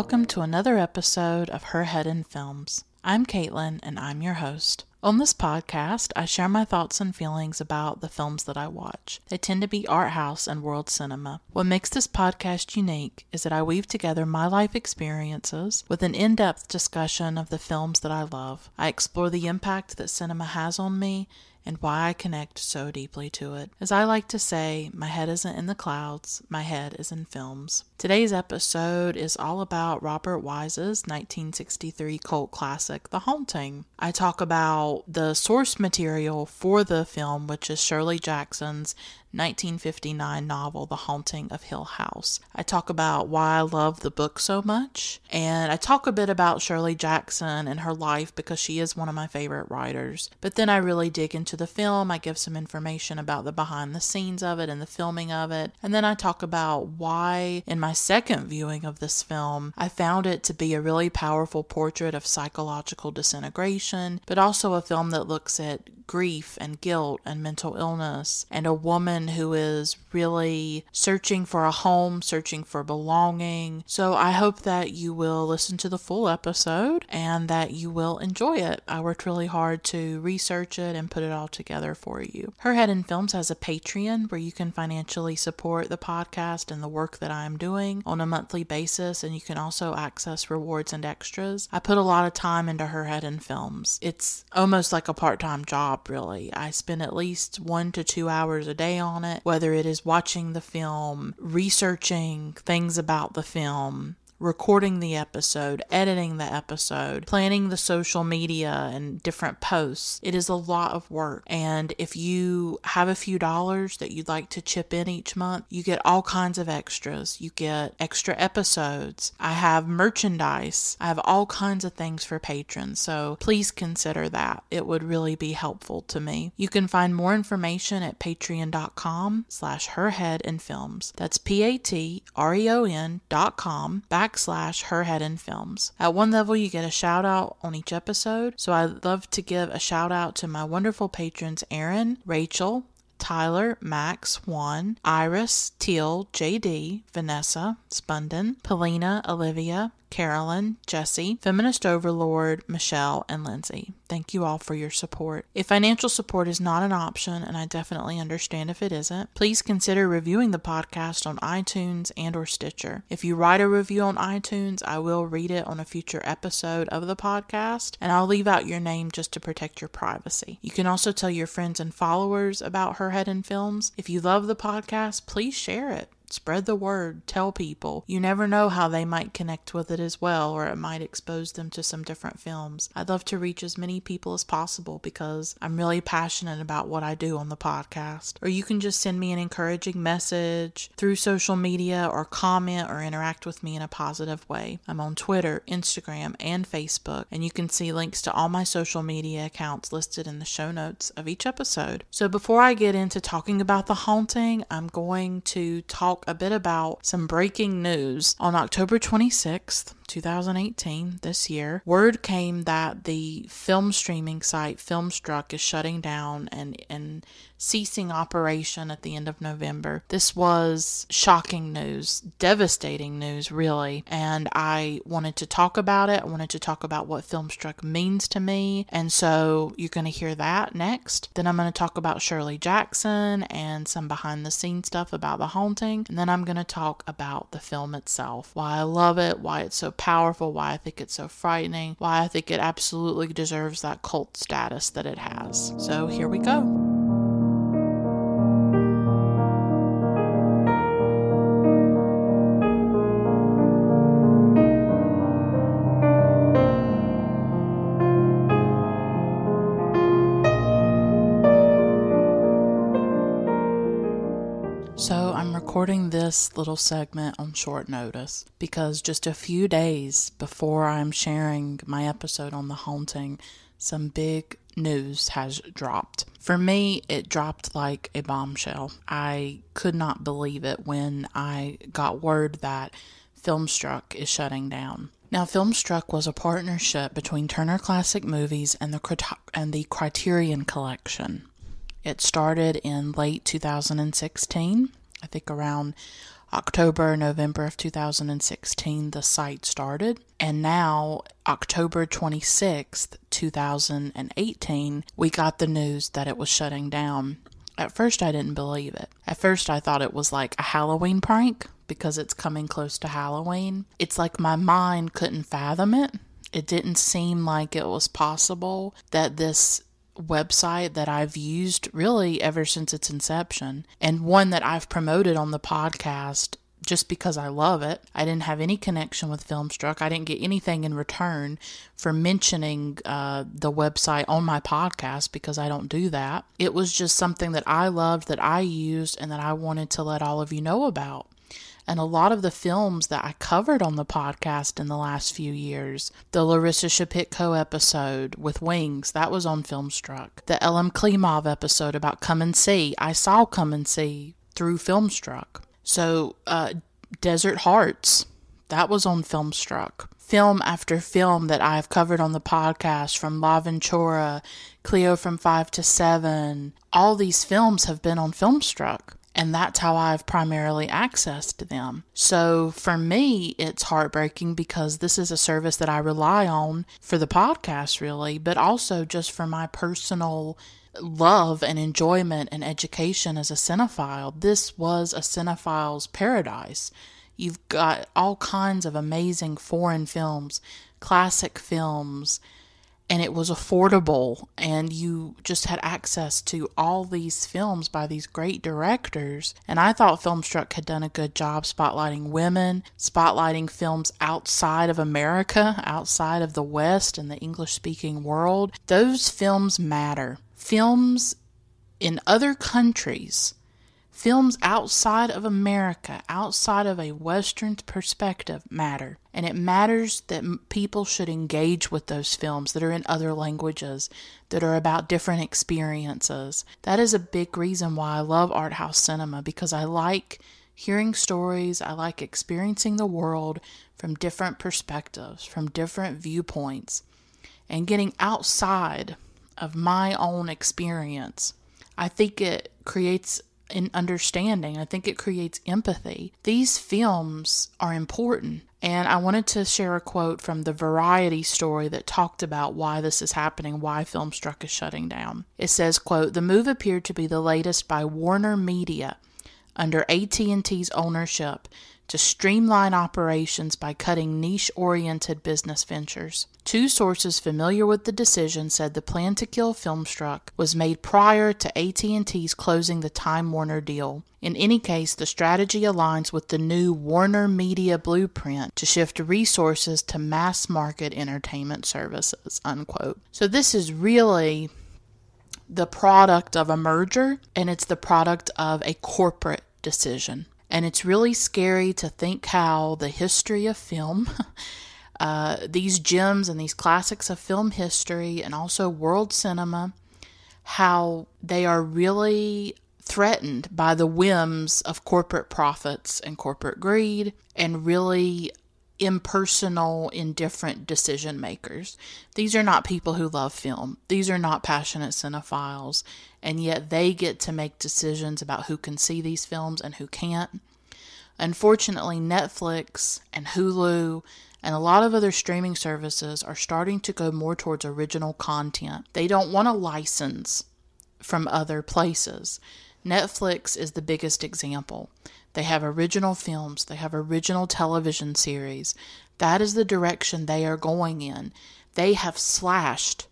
Welcome to another episode of Her Head in Films. I'm Caitlin, and I'm your host. On this podcast, I share my thoughts and feelings about the films that I watch. They tend to be art house and world cinema. What makes this podcast unique is that I weave together my life experiences with an in depth discussion of the films that I love. I explore the impact that cinema has on me and why I connect so deeply to it. As I like to say, my head isn't in the clouds, my head is in films. Today's episode is all about Robert Wise's 1963 cult classic, The Haunting. I talk about the source material for the film, which is Shirley Jackson's 1959 novel, The Haunting of Hill House. I talk about why I love the book so much, and I talk a bit about Shirley Jackson and her life because she is one of my favorite writers. But then I really dig into the film, I give some information about the behind the scenes of it and the filming of it, and then I talk about why, in my second viewing of this film, I found it to be a really powerful portrait of psychological disintegration, but also a film that looks at grief and guilt and mental illness, and a woman who is really searching for a home, searching for belonging. So I hope that you will listen to the full episode and that you will enjoy it. I worked really hard to research it and put it all together for you. Her Head in Films has a Patreon where you can financially support the podcast and the work that I'm doing on a monthly basis, and you can also access rewards and extras. I put a lot of time into Her Head in Films. It's almost like a part time job really. I spend at least one to two hours a day on it, whether it is watching the film, researching things about the film, recording the episode, editing the episode, planning the social media and different posts. It is a lot of work. And if you have a few dollars that you'd like to chip in each month, you get all kinds of extras. You get extra episodes. I have merchandise. I have all kinds of things for patrons. So please consider that. It would really be helpful to me. You can find more information at patreon.com slash herhead and films. That's P-A-T-R-E-O-N dot com back backslash her head in films. At one level, you get a shout out on each episode, so I'd love to give a shout out to my wonderful patrons Aaron, Rachel, Tyler, Max, Juan, Iris, Teal, JD, Vanessa, Spunden, Polina, Olivia, Carolyn, Jesse, Feminist Overlord, Michelle, and Lindsay. Thank you all for your support. If financial support is not an option, and I definitely understand if it isn't, please consider reviewing the podcast on iTunes and or Stitcher. If you write a review on iTunes, I will read it on a future episode of the podcast, and I'll leave out your name just to protect your privacy. You can also tell your friends and followers about Her Head in Films. If you love the podcast, please share it. Spread the word, tell people. You never know how they might connect with it as well, or it might expose them to some different films. I'd love to reach as many people as possible because I'm really passionate about what I do on the podcast. Or you can just send me an encouraging message through social media or comment or interact with me in a positive way. I'm on Twitter, Instagram, and Facebook, and you can see links to all my social media accounts listed in the show notes of each episode. So before I get into talking about the haunting, I'm going to talk talk a bit about some breaking news. On October 26th, 2018, this year, word came that the film streaming site Filmstruck is shutting down and, and ceasing operation at the end of November. This was shocking news, devastating news, really. And I wanted to talk about it. I wanted to talk about what Filmstruck means to me. And so you're going to hear that next. Then I'm going to talk about Shirley Jackson and some behind the scenes stuff about the haunting. And then I'm going to talk about the film itself why I love it, why it's so powerful, why I think it's so frightening, why I think it absolutely deserves that cult status that it has. So here we go. This little segment on short notice because just a few days before I'm sharing my episode on the haunting, some big news has dropped. For me, it dropped like a bombshell. I could not believe it when I got word that Filmstruck is shutting down. Now, Filmstruck was a partnership between Turner Classic Movies and the, and the Criterion Collection. It started in late 2016 I think around October, November of 2016, the site started. And now, October 26th, 2018, we got the news that it was shutting down. At first, I didn't believe it. At first, I thought it was like a Halloween prank because it's coming close to Halloween. It's like my mind couldn't fathom it. It didn't seem like it was possible that this website that I've used really ever since its inception and one that I've promoted on the podcast just because I love it. I didn't have any connection with Filmstruck. I didn't get anything in return for mentioning uh, the website on my podcast because I don't do that. It was just something that I loved, that I used, and that I wanted to let all of you know about. And a lot of the films that I covered on the podcast in the last few years, the Larissa Shepitko episode with Wings, that was on Filmstruck. The Elem Klimov episode about Come and See, I saw Come and See through Filmstruck. So, uh, Desert Hearts, that was on Filmstruck. Film after film that I've covered on the podcast, from L'Avventura, Cleo from 5 to 7, all these films have been on Filmstruck. And that's how I've primarily accessed them. So for me, it's heartbreaking because this is a service that I rely on for the podcast, really, but also just for my personal love and enjoyment and education as a cinephile. This was a cinephile's paradise. You've got all kinds of amazing foreign films, classic films, and it was affordable and you just had access to all these films by these great directors and i thought filmstruck had done a good job spotlighting women spotlighting films outside of america outside of the west and the english speaking world. Those films matter. Films in other countries Films outside of America, outside of a Western perspective, matter. And it matters that people should engage with those films that are in other languages, that are about different experiences. That is a big reason why I love art house cinema because I like hearing stories, I like experiencing the world from different perspectives, from different viewpoints, and getting outside of my own experience. I think it creates in understanding. I think it creates empathy. These films are important. And I wanted to share a quote from the Variety story that talked about why this is happening, why Filmstruck is shutting down. It says, quote, "The move appeared to be the latest by Warner Media under AT&T's ownership to streamline operations by cutting niche-oriented business ventures. Two sources familiar with the decision said the plan to kill Filmstruck was made prior to AT&T's closing the Time Warner deal. In any case, the strategy aligns with the new Warner Media blueprint to shift resources to mass market entertainment services. Unquote. So this is really the product of a merger and it's the product of a corporate decision. And it's really scary to think how the history of film, uh, these gems and these classics of film history and also world cinema, how they are really threatened by the whims of corporate profits and corporate greed and really impersonal, indifferent decision makers. These are not people who love film. These are not passionate cinephiles. And yet they get to make decisions about who can see these films and who can't. Unfortunately, Netflix and Hulu and a lot of other streaming services are starting to go more towards original content. They don't want to license from other places. Netflix is the biggest example. They have original films, they have original television series. That is the direction they are going in. They have slashed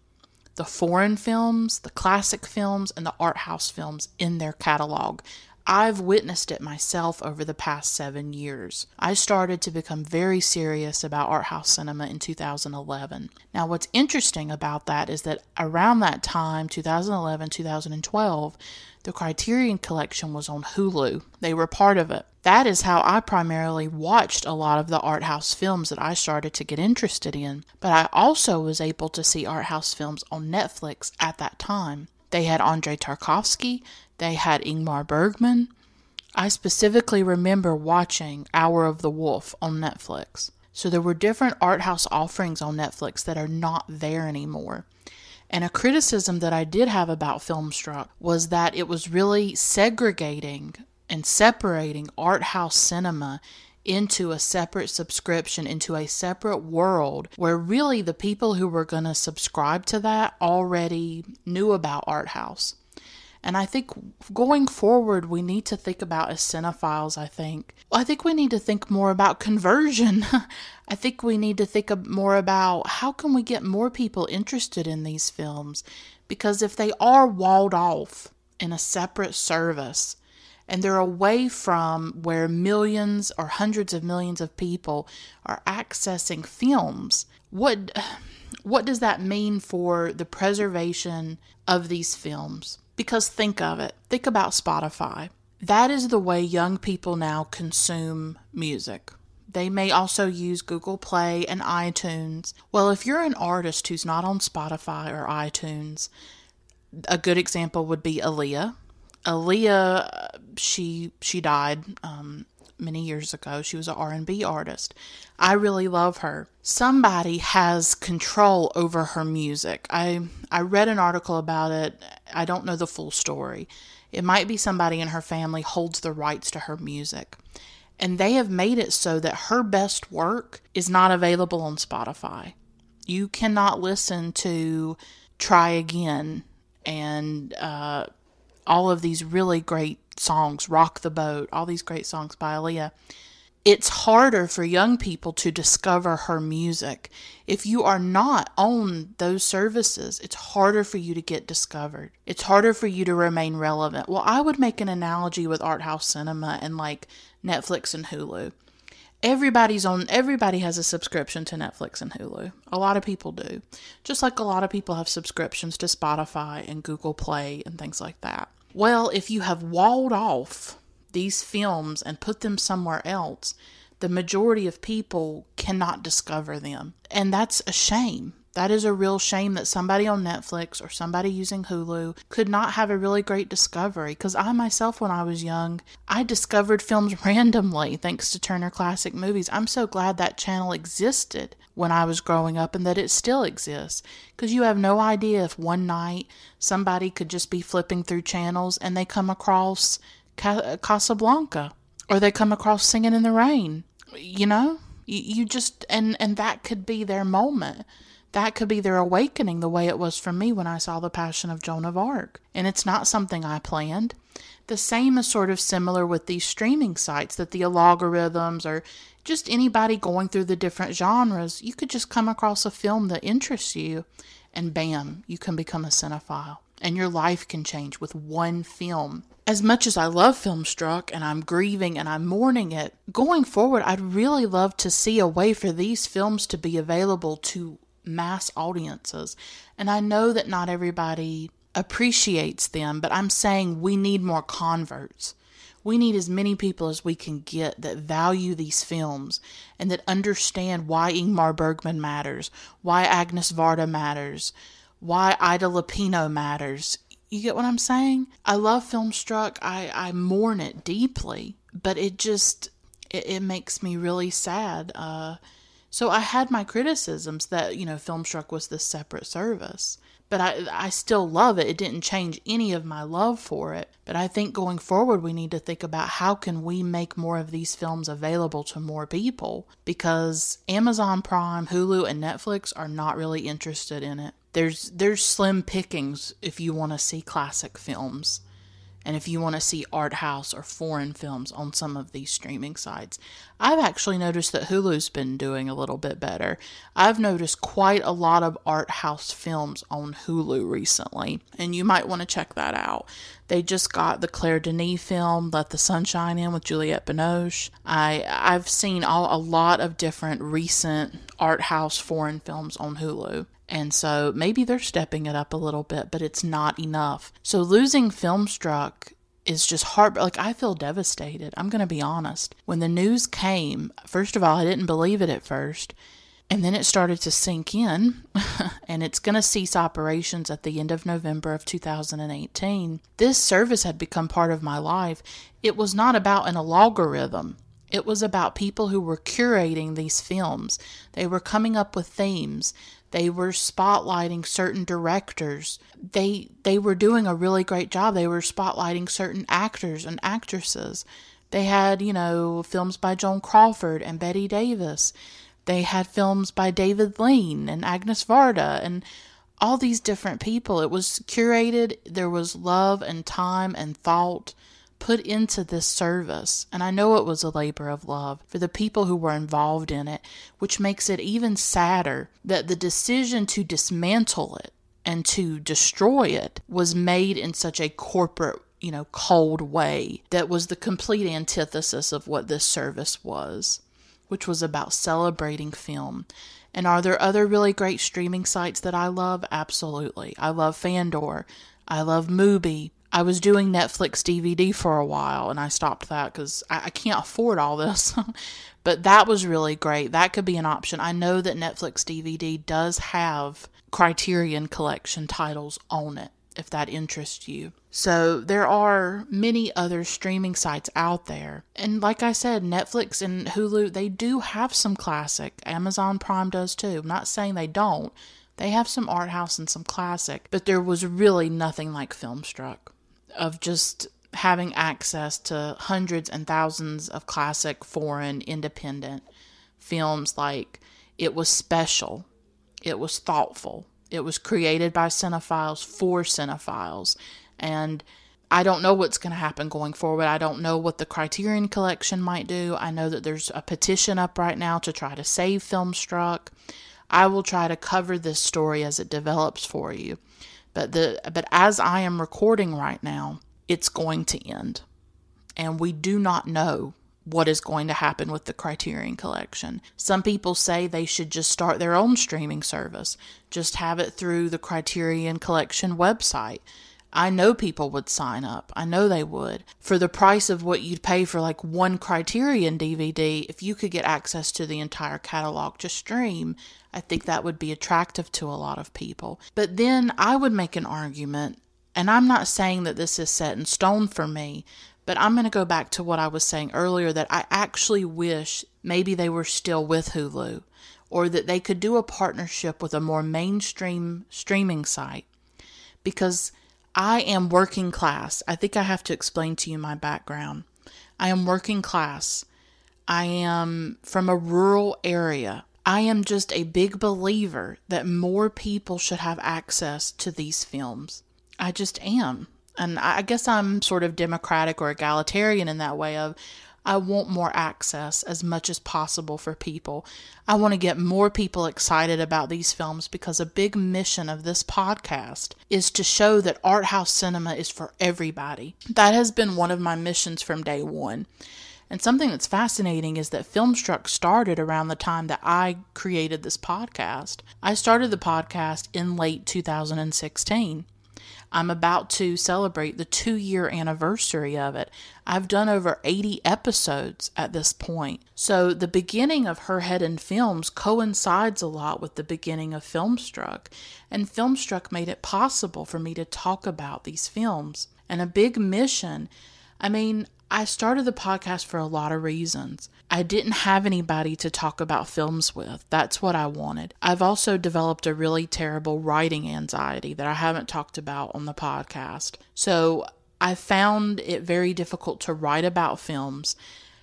the foreign films, the classic films, and the art house films in their catalog. I've witnessed it myself over the past seven years. I started to become very serious about art house cinema in 2011. Now, what's interesting about that is that around that time, 2011, 2012, the Criterion Collection was on Hulu. They were part of it. That is how I primarily watched a lot of the art house films that I started to get interested in. But I also was able to see art house films on Netflix at that time. They had Andrei Tarkovsky, they had Ingmar Bergman. I specifically remember watching Hour of the Wolf on Netflix. So there were different art house offerings on Netflix that are not there anymore. And a criticism that I did have about Filmstruck was that it was really segregating and separating art house cinema into a separate subscription, into a separate world where really the people who were going to subscribe to that already knew about art house. And I think going forward, we need to think about as cinephiles. I think I think we need to think more about conversion. I think we need to think more about how can we get more people interested in these films, because if they are walled off in a separate service, and they're away from where millions or hundreds of millions of people are accessing films, what what does that mean for the preservation of these films? Because think of it. Think about Spotify. That is the way young people now consume music. They may also use Google Play and iTunes. Well, if you're an artist who's not on Spotify or iTunes, a good example would be Aaliyah. Aaliyah, she she died um, many years ago. She was an R&B artist. I really love her. Somebody has control over her music. I I read an article about it. I don't know the full story. It might be somebody in her family holds the rights to her music. And they have made it so that her best work is not available on Spotify. You cannot listen to Try Again and uh, all of these really great songs, Rock the Boat, all these great songs by Aaliyah it's harder for young people to discover her music. If you are not on those services, it's harder for you to get discovered. It's harder for you to remain relevant. Well, I would make an analogy with art house cinema and like Netflix and Hulu. Everybody's on everybody has a subscription to Netflix and Hulu. A lot of people do. Just like a lot of people have subscriptions to Spotify and Google Play and things like that. Well, if you have walled off these films and put them somewhere else, the majority of people cannot discover them. And that's a shame. That is a real shame that somebody on Netflix or somebody using Hulu could not have a really great discovery. Because I myself, when I was young, I discovered films randomly thanks to Turner Classic Movies. I'm so glad that channel existed when I was growing up and that it still exists. Because you have no idea if one night somebody could just be flipping through channels and they come across Casablanca or they come across Singing in the Rain. You know, you, just and and that could be their moment. That could be their awakening, the way it was for me when I saw The Passion of Joan of Arc. And it's not something I planned. The same is sort of similar with these streaming sites that the algorithms or just anybody going through the different genres, you could just come across a film that interests you and bam, you can become a cinephile and your life can change with one film. As much as I love Filmstruck and I'm grieving and I'm mourning it, going forward, I'd really love to see a way for these films to be available to mass audiences. And I know that not everybody appreciates them, but I'm saying we need more converts. We need as many people as we can get that value these films and that understand why Ingmar Bergman matters, why Agnes Varda matters, why Ida Lupino matters. You get what I'm saying? I love Filmstruck. I, I mourn it deeply, but it just it, it makes me really sad. Uh, so I had my criticisms that you know Filmstruck was this separate service, but I I still love it. It didn't change any of my love for it. But I think going forward we need to think about how can we make more of these films available to more people because Amazon Prime, Hulu and Netflix are not really interested in it there's there's slim pickings if you want to see classic films and if you want to see art house or foreign films on some of these streaming sites. I've actually noticed that Hulu's been doing a little bit better. I've noticed quite a lot of art house films on Hulu recently, and you might want to check that out. They just got the Claire Denis film Let the Sunshine In with Juliette Binoche. I I've seen all, a lot of different recent art house foreign films on Hulu. And so maybe they're stepping it up a little bit, but it's not enough. So losing Filmstruck is just hard. Like, I feel devastated. I'm going to be honest. When the news came, first of all, I didn't believe it at first. And then it started to sink in, and it's going to cease operations at the end of November of 2018. This service had become part of my life. It was not about an algorithm. It was about people who were curating these films. They were coming up with themes. They were spotlighting certain directors. They they were doing a really great job. They were spotlighting certain actors and actresses. They had, you know, films by Joan Crawford and Bette Davis. They had films by David Lean and Agnes Varda and all these different people. It was curated. There was love and time and thought put into this service. And I know it was a labor of love for the people who were involved in it, which makes it even sadder that the decision to dismantle it and to destroy it was made in such a corporate you know, cold way that was the complete antithesis of what this service was, which was about celebrating film. And are there other really great streaming sites that I love? Absolutely. I love Fandor. I love Mubi. I was doing Netflix DVD for a while and I stopped that because I, I, can't afford all this. but that was really great. That could be an option. I know that Netflix DVD does have Criterion Collection titles on it if that interests you. So there are many other streaming sites out there. And like I said, Netflix and Hulu, they do have some classic. Amazon Prime does too. I'm not saying they don't. They have some art house and some classic, but there was really nothing like Filmstruck of just having access to hundreds and thousands of classic foreign independent films like it was special. It was thoughtful it was created by cinephiles for cinephiles. And I don't know what's going to happen going forward. I don't know what the Criterion Collection might do. I know that there's a petition up right now to try to save Filmstruck. I will try to cover this story as it develops for you. But the but as I am recording right now, it's going to end. And we do not know what is going to happen with the Criterion Collection. Some people say they should just start their own streaming service, just have it through the Criterion Collection website. I know people would sign up. I know they would. For the price of what you'd pay for like one Criterion DVD, if you could get access to the entire catalog to stream, I think that would be attractive to a lot of people. But then I would make an argument, and I'm not saying that this is set in stone for me, but I'm going to go back to what I was saying earlier that I actually wish maybe they were still with Hulu or that they could do a partnership with a more mainstream streaming site because I am working class. I think I have to explain to you my background. I am working class. I am from a rural area. I am just a big believer that more people should have access to these films. I just am and I guess I'm sort of democratic or egalitarian in that way of I want more access as much as possible for people. I want to get more people excited about these films because a big mission of this podcast is to show that art house cinema is for everybody. That has been one of my missions from day one. And something that's fascinating is that Filmstruck started around the time that I created this podcast. I started the podcast in late 2016. I'm about to celebrate the two year anniversary of it. I've done over 80 episodes at this point. So the beginning of Her Head in Films coincides a lot with the beginning of Filmstruck. And Filmstruck made it possible for me to talk about these films. And a big mission. I mean, I started the podcast for a lot of reasons. I didn't have anybody to talk about films with. That's what I wanted. I've also developed a really terrible writing anxiety that I haven't talked about on the podcast. So I found it very difficult to write about films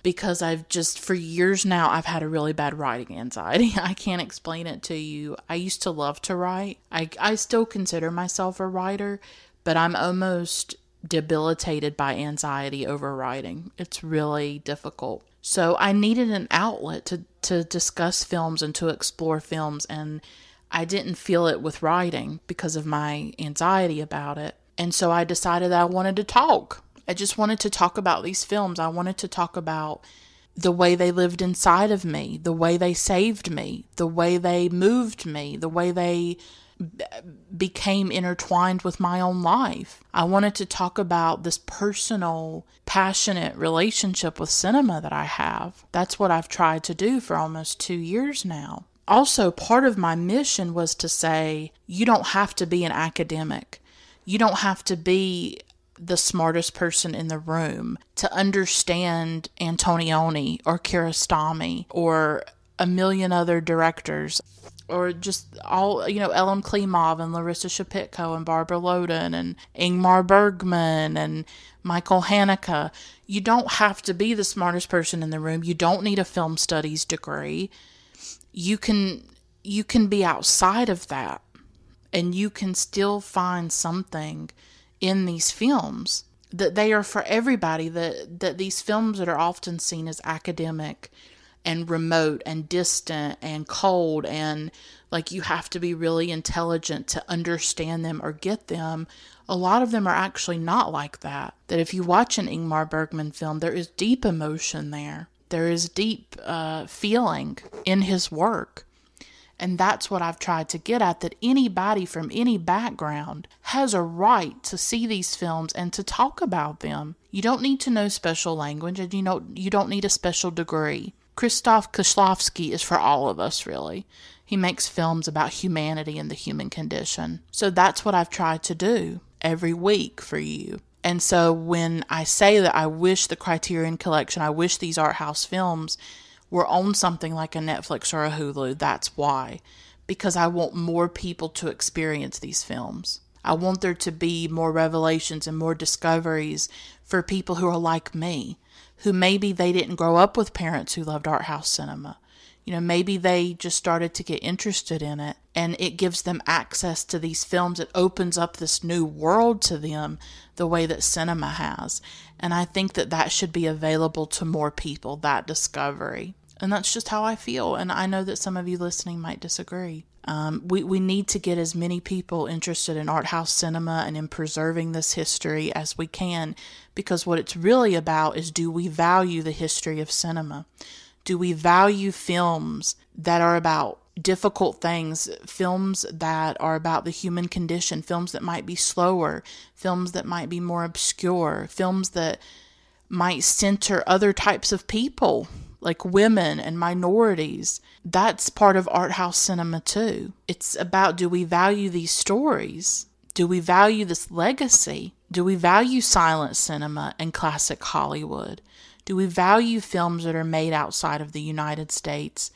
because I've just, for years now, I've had a really bad writing anxiety. I can't explain it to you. I used to love to write. I, I still consider myself a writer, but I'm almost debilitated by anxiety over writing. It's really difficult. So I needed an outlet to, to discuss films and to explore films, and I didn't feel it with writing because of my anxiety about it. And so I decided that I wanted to talk. I just wanted to talk about these films. I wanted to talk about the way they lived inside of me, the way they saved me, the way they moved me, the way they became intertwined with my own life. I wanted to talk about this personal, passionate relationship with cinema that I have. That's what I've tried to do for almost two years now. Also, part of my mission was to say, you don't have to be an academic. You don't have to be the smartest person in the room to understand Antonioni or Kiarostami or a million other directors. Or just all you know Elem Klimov and Larissa Shepitko and Barbara Loden and Ingmar Bergman and Michael Haneke. You don't have to be the smartest person in the room. You don't need a film studies degree. You can you can be outside of that and you can still find something in these films that they are for everybody that that these films that are often seen as academic and remote and distant and cold and like you have to be really intelligent to understand them or get them. A lot of them are actually not like that. That if you watch an Ingmar Bergman film, there is deep emotion there. There is deep uh, feeling in his work. And that's what I've tried to get at that anybody from any background has a right to see these films and to talk about them. You don't need to know special language and you know you don't need a special degree. Krzysztof Kieślowski is for all of us, really. He makes films about humanity and the human condition. So that's what I've tried to do every week for you. And so when I say that I wish the Criterion Collection, I wish these art house films were on something like a Netflix or a Hulu, that's why. Because I want more people to experience these films. I want there to be more revelations and more discoveries for people who are like me who maybe they didn't grow up with parents who loved art house cinema. You know, maybe they just started to get interested in it and it gives them access to these films. It opens up this new world to them the way that cinema has. And I think that that should be available to more people, that discovery. And that's just how I feel. And I know that some of you listening might disagree. Um, we, we need to get as many people interested in art house cinema and in preserving this history as we can because what it's really about is do we value the history of cinema? Do we value films that are about difficult things, films that are about the human condition, films that might be slower, films that might be more obscure, films that might center other types of people like women and minorities. That's part of art house cinema too. It's about do we value these stories? Do we value this legacy? Do we value silent cinema and classic Hollywood? Do we value films that are made outside of the United States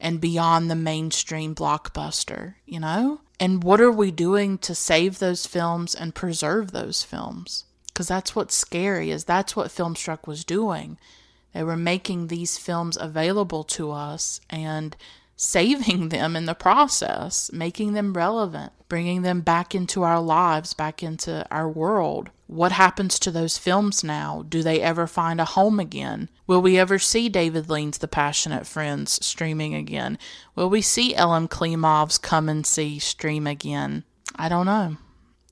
and beyond the mainstream blockbuster, you know? And what are we doing to save those films and preserve those films? Because that's what's scary is that's what Filmstruck was doing. They were making these films available to us and saving them in the process, making them relevant, bringing them back into our lives, back into our world. What happens to those films now? Do they ever find a home again? Will we ever see David Lean's The Passionate Friends streaming again? Will we see Elem Klimov's Come and See stream again? I don't know.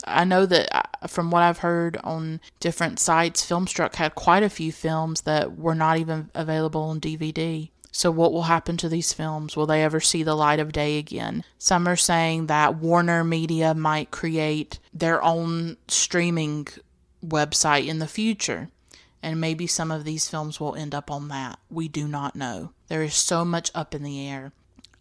I know that uh, from what I've heard on different sites, Filmstruck had quite a few films that were not even available on DVD. So, what will happen to these films? Will they ever see the light of day again? Some are saying that Warner Media might create their own streaming website in the future, and maybe some of these films will end up on that. We do not know. There is so much up in the air.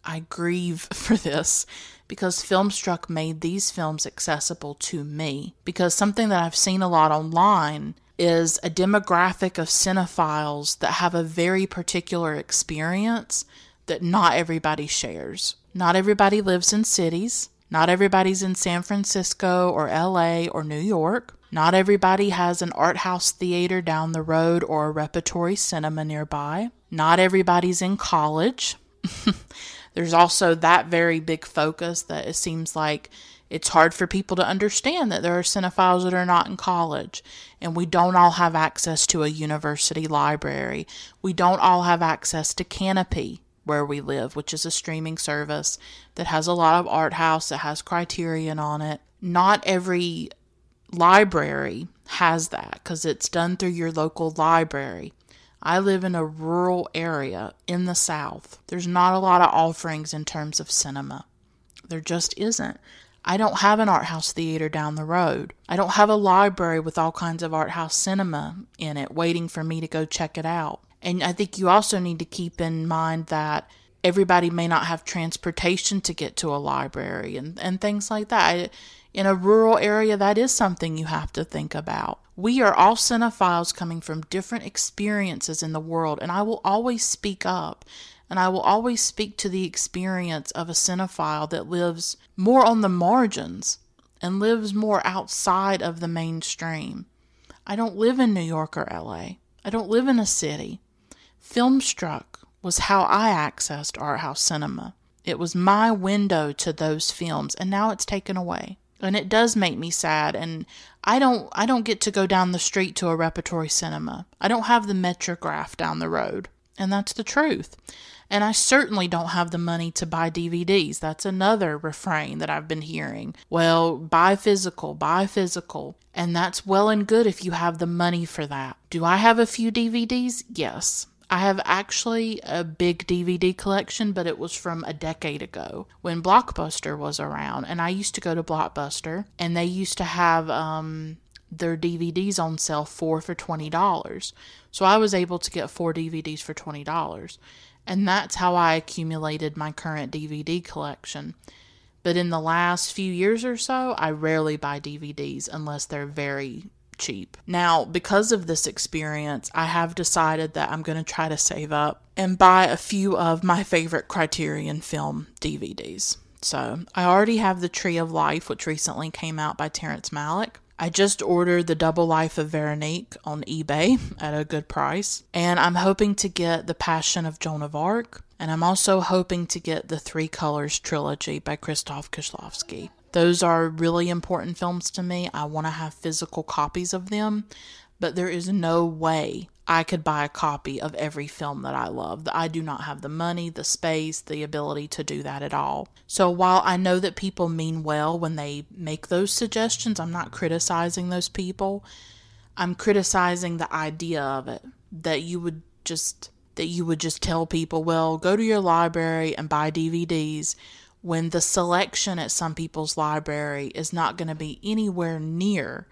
I grieve for this because Filmstruck made these films accessible to me. Because something that I've seen a lot online is a demographic of cinephiles that have a very particular experience that not everybody shares. Not everybody lives in cities. Not everybody's in San Francisco or LA or New York. Not everybody has an art house theater down the road or a repertory cinema nearby. Not everybody's in college. There's also that very big focus that it seems like it's hard for people to understand that there are cinephiles that are not in college, and we don't all have access to a university library. We don't all have access to Kanopy, where we live, which is a streaming service that has a lot of art house, that has criterion on it. Not every library has that because it's done through your local library. I live in a rural area in the South. There's not a lot of offerings in terms of cinema. There just isn't. I don't have an art house theater down the road. I don't have a library with all kinds of art house cinema in it waiting for me to go check it out. And I think you also need to keep in mind that everybody may not have transportation to get to a library and, and things like that. In a rural area, that is something you have to think about. We are all cinephiles coming from different experiences in the world, and I will always speak up And I will always speak to the experience of a cinephile that lives more on the margins and lives more outside of the mainstream. I don't live in New York or LA. I don't live in a city. Filmstruck was how I accessed art house cinema. It was my window to those films, and now it's taken away. And it does make me sad and I don't I don't get to go down the street to a repertory cinema. I don't have the Metrograph down the road. And that's the truth. And I certainly don't have the money to buy DVDs. That's another refrain that I've been hearing. Well, buy physical, buy physical. And that's well and good if you have the money for that. Do I have a few DVDs? Yes. I have actually a big DVD collection, but it was from a decade ago when Blockbuster was around. And I used to go to Blockbuster, and they used to have um, their DVDs on sale four for $20. So I was able to get four DVDs for $20. And that's how I accumulated my current DVD collection. But in the last few years or so, I rarely buy DVDs unless they're very cheap. Now, because of this experience, I have decided that I'm going to try to save up and buy a few of my favorite Criterion film DVDs. So, I already have The Tree of Life, which recently came out by Terrence Malick. I just ordered the Double Life of Veronique on eBay at a good price, and I'm hoping to get The Passion of Joan of Arc, and I'm also hoping to get the Three Colors trilogy by Krzysztof Kieślowski. Those are really important films to me. I want to have physical copies of them, but there is no way I could buy a copy of every film that I love. I do not have the money, the space, the ability to do that at all. So while I know that people mean well when they make those suggestions, I'm not criticizing those people. I'm criticizing the idea of it that you would just that you would just tell people, well, go to your library and buy DVDs when the selection at some people's library is not going to be anywhere near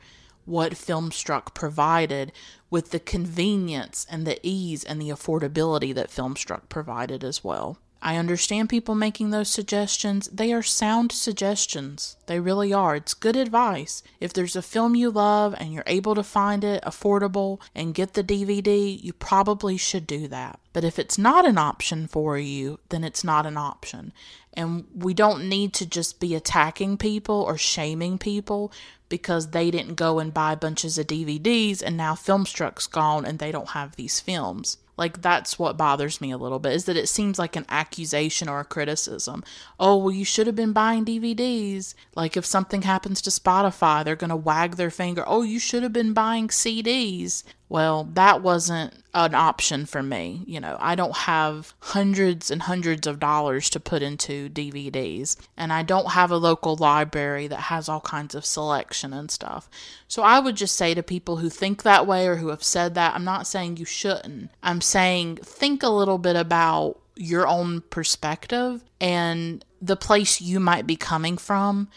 what Filmstruck provided with the convenience and the ease and the affordability that Filmstruck provided as well. I understand people making those suggestions. They are sound suggestions. They really are. It's good advice. If there's a film you love and you're able to find it affordable and get the DVD, you probably should do that. But if it's not an option for you, then it's not an option. And we don't need to just be attacking people or shaming people because they didn't go and buy bunches of DVDs and now Filmstruck's gone and they don't have these films. Like that's what bothers me a little bit is that it seems like an accusation or a criticism. Oh, well you should have been buying DVDs. Like if something happens to Spotify, they're going to wag their finger, "Oh, you should have been buying CDs." Well, that wasn't an option for me. You know, I don't have hundreds and hundreds of dollars to put into DVDs, and I don't have a local library that has all kinds of selection and stuff. So I would just say to people who think that way or who have said that, I'm not saying you shouldn't. I'm saying think a little bit about your own perspective and the place you might be coming from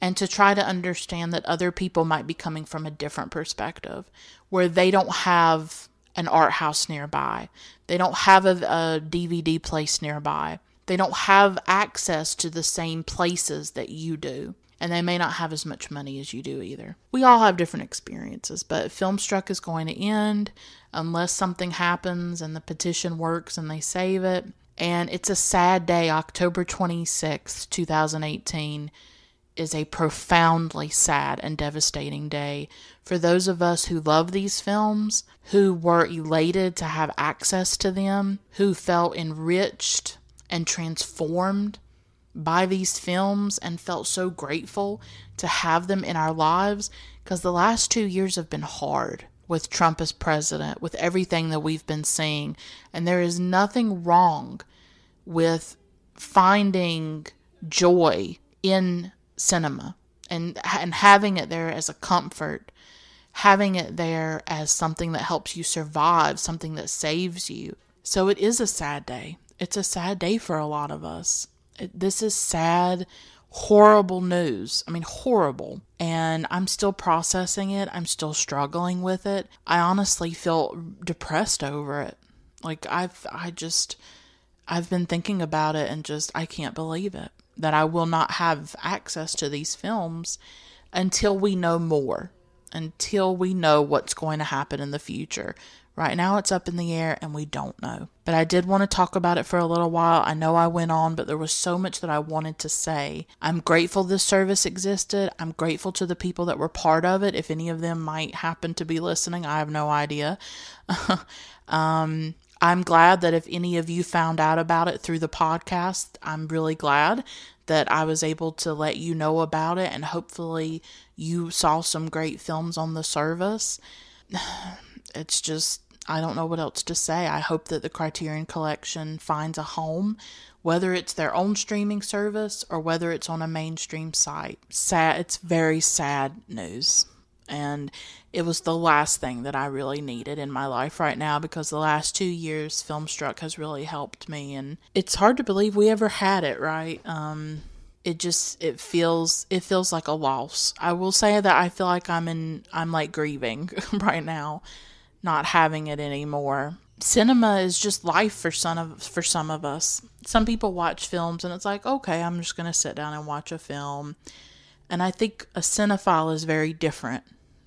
and to try to understand that other people might be coming from a different perspective where they don't have an art house nearby. They don't have a, a, DVD place nearby. They don't have access to the same places that you do. And they may not have as much money as you do either. We all have different experiences, but Filmstruck is going to end unless something happens and the petition works and they save it. And it's a sad day, October 26th, 2018 is a profoundly sad and devastating day for those of us who love these films, who were elated to have access to them, who felt enriched and transformed by these films and felt so grateful to have them in our lives because the last two years have been hard with Trump as president, with everything that we've been seeing. And there is nothing wrong with finding joy in cinema and and having it there as a comfort having it there as something that helps you survive something that saves you. So it is a sad day. It's a sad day for a lot of us. It, this is sad horrible news. I mean horrible. And i'm still processing it. I'm still struggling with it. I honestly feel depressed over it. Like i've i just i've been thinking about it and just i can't believe it that I will not have access to these films until we know more, until we know what's going to happen in the future. Right now, it's up in the air and we don't know. But I did want to talk about it for a little while. I know I went on, but there was so much that I wanted to say. I'm grateful this service existed. I'm grateful to the people that were part of it. If any of them might happen to be listening, I have no idea. um, I'm glad that if any of you found out about it through the podcast, I'm really glad that I was able to let you know about it and hopefully you saw some great films on the service. It's just, I don't know what else to say. I hope that the Criterion Collection finds a home, whether it's their own streaming service or whether it's on a mainstream site. Sad, it's very sad news. And it was the last thing that I really needed in my life right now because the last two years, Filmstruck has really helped me. And it's hard to believe we ever had it, right? Um, it just it feels it feels like a loss. I will say that I feel like I'm in I'm like grieving right now not having it anymore. Cinema is just life for some of for some of us. Some people watch films and it's like, okay, I'm just going to sit down and watch a film. And I think a cinephile is very different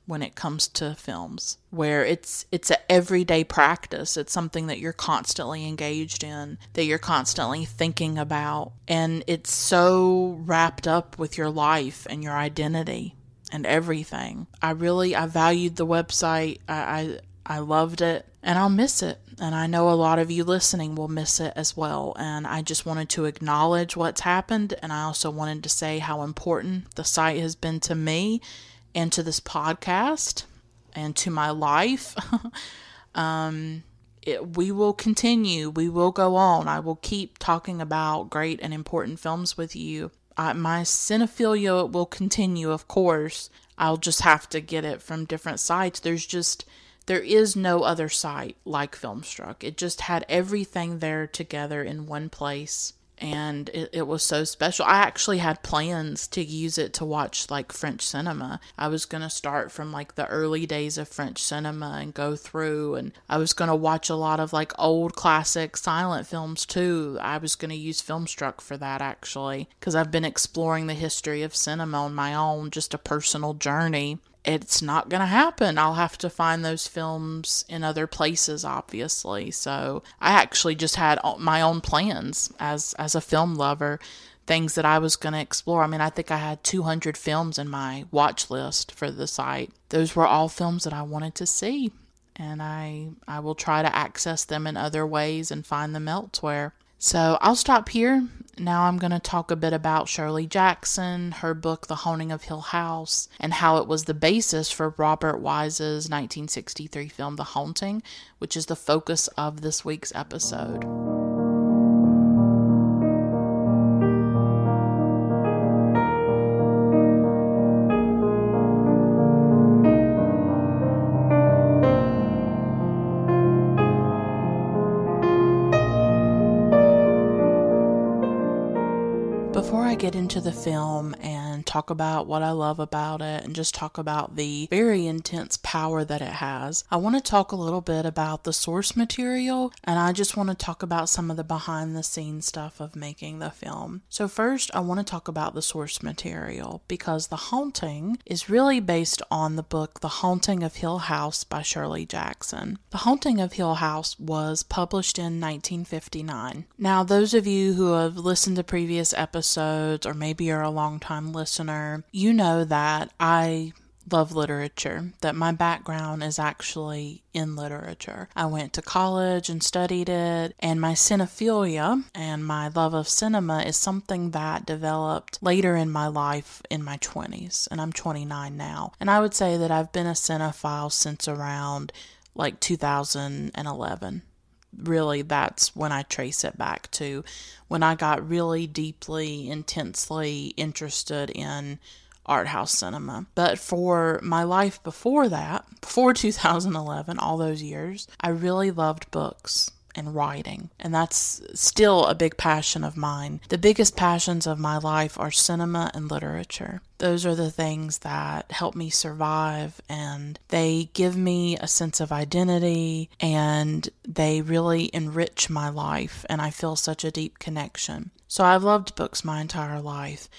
when it comes to films where it's it's an everyday practice. It's something that you're constantly engaged in that you're constantly thinking about. And it's so wrapped up with your life and your identity and everything. I really i valued the website. I i, I loved it. And i'll miss it. And I know a lot of you listening will miss it as well. And I just wanted to acknowledge what's happened. And I also wanted to say how important the site has been to me and to this podcast and to my life. um, it, we will continue. We will go on. I will keep talking about great and important films with you. My cinephilia will continue, of course. I'll just have to get it from different sites. There's just there is no other site like Filmstruck. It just had everything there together in one place and it, it was so special. I actually had plans to use it to watch like French cinema. I was going to start from like the early days of French cinema and go through, and I was going to watch a lot of like old classic silent films too. I was going to use Filmstruck for that actually, because I've been exploring the history of cinema on my own, just a personal journey it's not going to happen. I'll have to find those films in other places obviously. So, I actually just had my own plans as as a film lover, things that I was going to explore. I mean, I think I had 200 films in my watch list for the site. Those were all films that I wanted to see, and I I will try to access them in other ways and find them elsewhere. So, I'll stop here now I'm going to talk a bit about Shirley Jackson, her book The Haunting of Hill House, and how it was the basis for Robert Wise's 1963 film The Haunting, which is the focus of this week's episode. I get into the film talk about what I love about it and just talk about the very intense power that it has, I want to talk a little bit about the source material and I just want to talk about some of the behind the scenes stuff of making the film. So, first, I want to talk about the source material because The Haunting is really based on the book The Haunting of Hill House by Shirley Jackson. The Haunting of Hill House was published in 1959. Now, those of you who have listened to previous episodes, or maybe you're a long-time listener, you know that I love literature, that my background is actually in literature. I went to college and studied it, and my cinephilia and my love of cinema is something that developed later in my life in my 20s, and I'm 29 now. And I would say that I've been a cinephile since around like 2011 really that's when I trace it back to when I got really deeply, intensely interested in art house cinema. But for my life before that, before 2011, all those years, I really loved books and writing. And that's still a big passion of mine. The biggest passions of my life are cinema and literature. Those are the things that help me survive and they give me a sense of identity and they really enrich my life and I feel such a deep connection. So I've loved books my entire life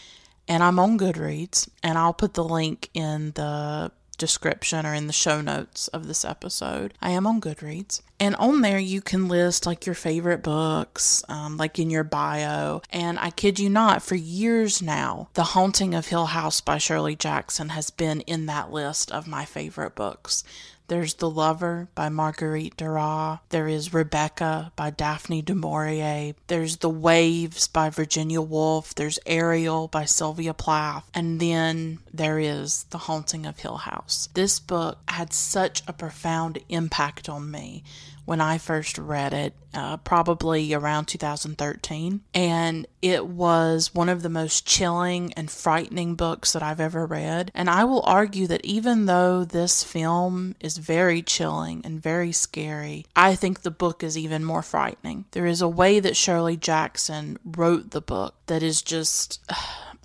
and I'm on Goodreads and I'll put the link in the description or in the show notes of this episode. I am on Goodreads. And on there, you can list like your favorite books, um, like in your bio. And I kid you not, for years now, The Haunting of Hill House by Shirley Jackson has been in that list of my favorite books. There's The Lover by Marguerite Duras. There is Rebecca by Daphne du Maurier. There's The Waves by Virginia Woolf. There's Ariel by Sylvia Plath. And then there is The Haunting of Hill House. This book had such a profound impact on me when I first read it, uh, probably around 2013. And it was one of the most chilling and frightening books that I've ever read. And I will argue that even though this film is very chilling and very scary, I think the book is even more frightening. There is a way that Shirley Jackson wrote the book that is just.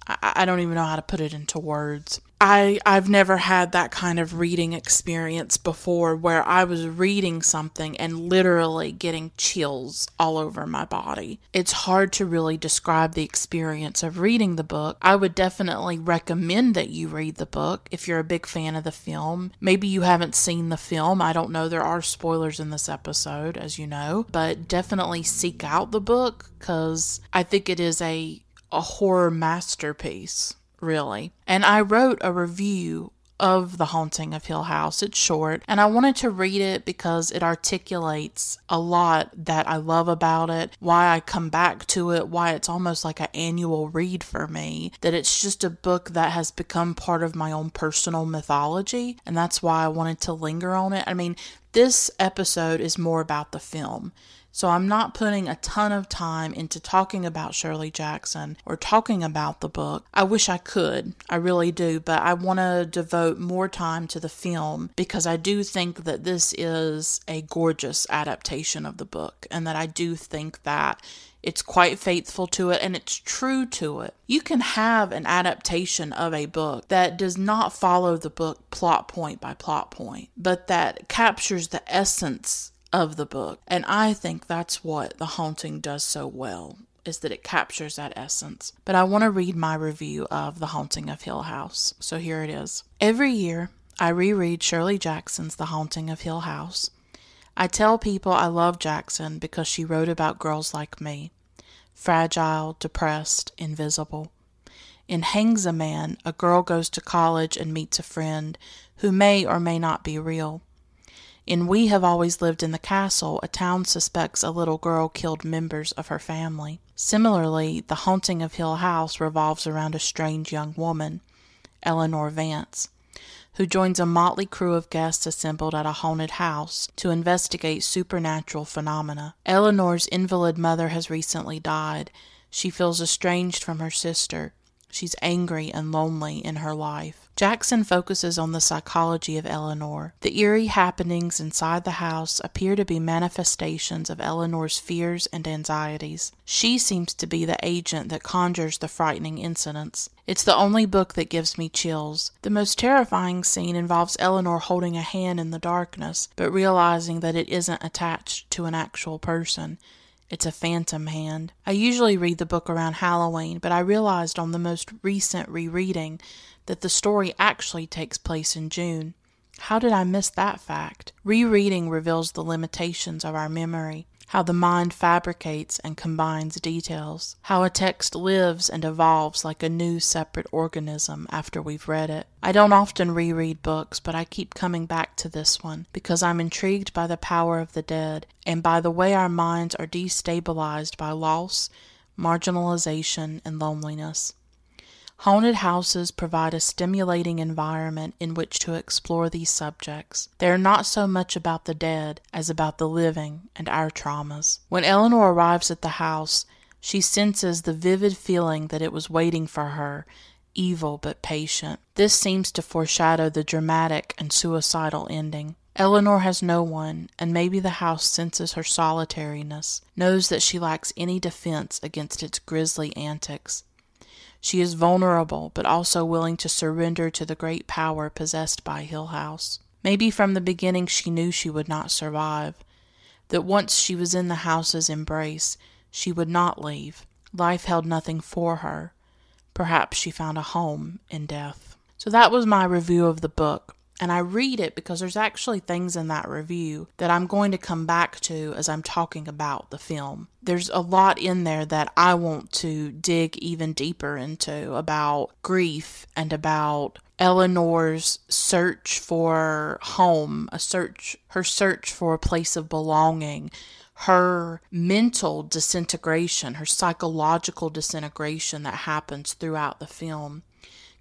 I don't even know how to put it into words. I I've never had that kind of reading experience before where I was reading something and literally getting chills all over my body. It's hard to really describe the experience of reading the book. I would definitely recommend that you read the book if you're a big fan of the film. Maybe you haven't seen the film. I don't know. There are spoilers in this episode, as you know, but definitely seek out the book cuz I think it is a a horror masterpiece really. And I wrote a review of The Haunting of Hill House. It's short, and I wanted to read it because it articulates a lot that I love about it, why I come back to it, why it's almost like an annual read for me, that it's just a book that has become part of my own personal mythology, and that's why I wanted to linger on it. I mean, this episode is more about the film. So I'm not putting a ton of time into talking about Shirley Jackson or talking about the book. I wish I could. I really do, but I want to devote more time to the film because I do think that this is a gorgeous adaptation of the book and that I do think that it's quite faithful to it and it's true to it. You can have an adaptation of a book that does not follow the book plot point by plot point, but that captures the essence of the book. And I think that's what The Haunting does so well is that it captures that essence. But I want to read my review of The Haunting of Hill House. So here it is. Every year, I reread Shirley Jackson's The Haunting of Hill House. I tell people I love Jackson because she wrote about girls like me fragile, depressed, invisible. In Hangsaman, a girl goes to college and meets a friend who may or may not be real. In We Have Always Lived in the Castle, a town suspects a little girl killed members of her family. Similarly, The Haunting of Hill House revolves around a strange young woman, Eleanor Vance, who joins a motley crew of guests assembled at a haunted house to investigate supernatural phenomena. Eleanor's invalid mother has recently died. She feels estranged from her sister. She's angry and lonely in her life. Jackson focuses on the psychology of Eleanor. The eerie happenings inside the house appear to be manifestations of Eleanor's fears and anxieties. She seems to be the agent that conjures the frightening incidents. It's the only book that gives me chills. The most terrifying scene involves Eleanor holding a hand in the darkness, but realizing that it isn't attached to an actual person. It's a phantom hand. I usually read the book around Halloween, but I realized on the most recent rereading that the story actually takes place in June. How did I miss that fact? Rereading reveals the limitations of our memory, how the mind fabricates and combines details, how a text lives and evolves like a new separate organism after we've read it. I don't often reread books, but I keep coming back to this one because I'm intrigued by the power of the dead and by the way our minds are destabilized by loss, marginalization, and loneliness. Haunted houses provide a stimulating environment in which to explore these subjects. They are not so much about the dead as about the living and our traumas. When Eleanor arrives at the house, she senses the vivid feeling that it was waiting for her, evil but patient. This seems to foreshadow the dramatic and suicidal ending. Eleanor has no one, and maybe the house senses her solitariness, knows that she lacks any defense against its grisly antics. She is vulnerable, but also willing to surrender to the great power possessed by Hill House. Maybe from the beginning she knew she would not survive, that once she was in the house's embrace, she would not leave. Life held nothing for her. Perhaps she found a home in death. So that was my review of the book. And I read it because there's actually things in that review that I'm going to come back to as I'm talking about the film. There's a lot in there that I want to dig even deeper into about grief and about Eleanor's search for home, a search, her search for a place of belonging, her mental disintegration, her psychological disintegration that happens throughout the film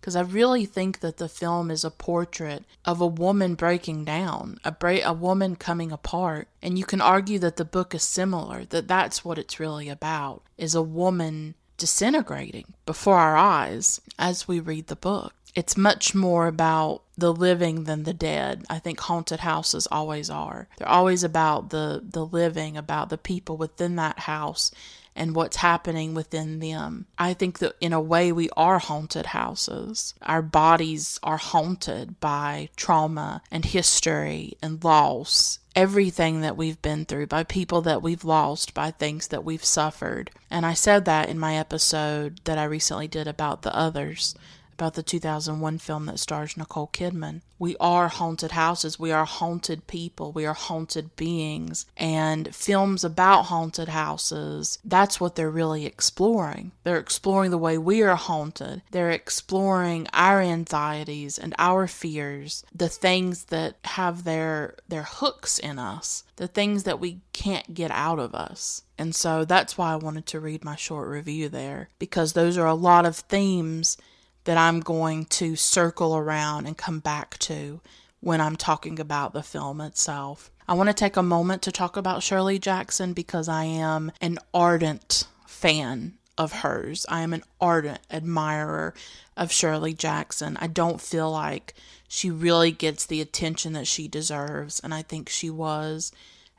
because I really think that the film is a portrait of a woman breaking down, a bra- a woman coming apart. And you can argue that the book is similar, that that's what it's really about, is a woman disintegrating before our eyes as we read the book. It's much more about the living than the dead. I think haunted houses always are. They're always about the the living, about the people within that house and what's happening within them. I think that in a way we are haunted houses. Our bodies are haunted by trauma and history and loss. Everything that we've been through, by people that we've lost, by things that we've suffered. And I said that in my episode that I recently did about the others about the 2001 film that stars Nicole Kidman. We are haunted houses. We are haunted people. We are haunted beings. And films about haunted houses, that's what they're really exploring. They're exploring the way we are haunted. They're exploring our anxieties and our fears, the things that have their their hooks in us, the things that we can't get out of us. And so that's why I wanted to read my short review there because those are a lot of themes that I'm going to circle around and come back to when I'm talking about the film itself. I want to take a moment to talk about Shirley Jackson because I am an ardent fan of hers. I am an ardent admirer of Shirley Jackson. I don't feel like she really gets the attention that she deserves, and I think she was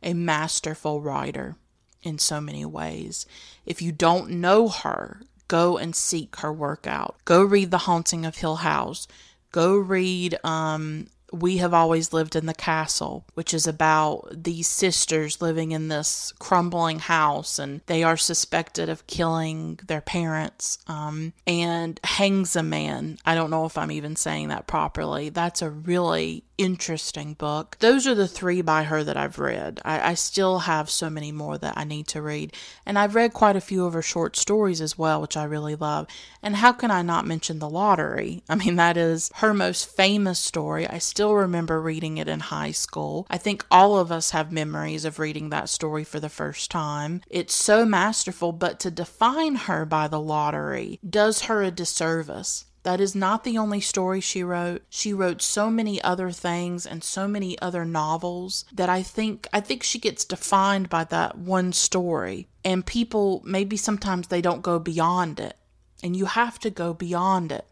a masterful writer in so many ways. If you don't know her, go and seek her work out. Go read The Haunting of Hill House. Go read um, we Have Always Lived in the Castle, which is about these sisters living in this crumbling house and they are suspected of killing their parents um, and Hangsaman. I don't know if I'm even saying that properly. That's a really interesting book. Those are the three by her that I've read. I, I, still have so many more that I need to read. And I've read quite a few of her short stories as well, which I really love. And how can I not mention The Lottery? I mean, that is her most famous story. I still still remember reading it in high school. I think all of us have memories of reading that story for the first time. It's so masterful, but to define her by the lottery does her a disservice. That is not the only story she wrote. She wrote so many other things and so many other novels that I think I think she gets defined by that one story. And people maybe sometimes they don't go beyond it. And you have to go beyond it.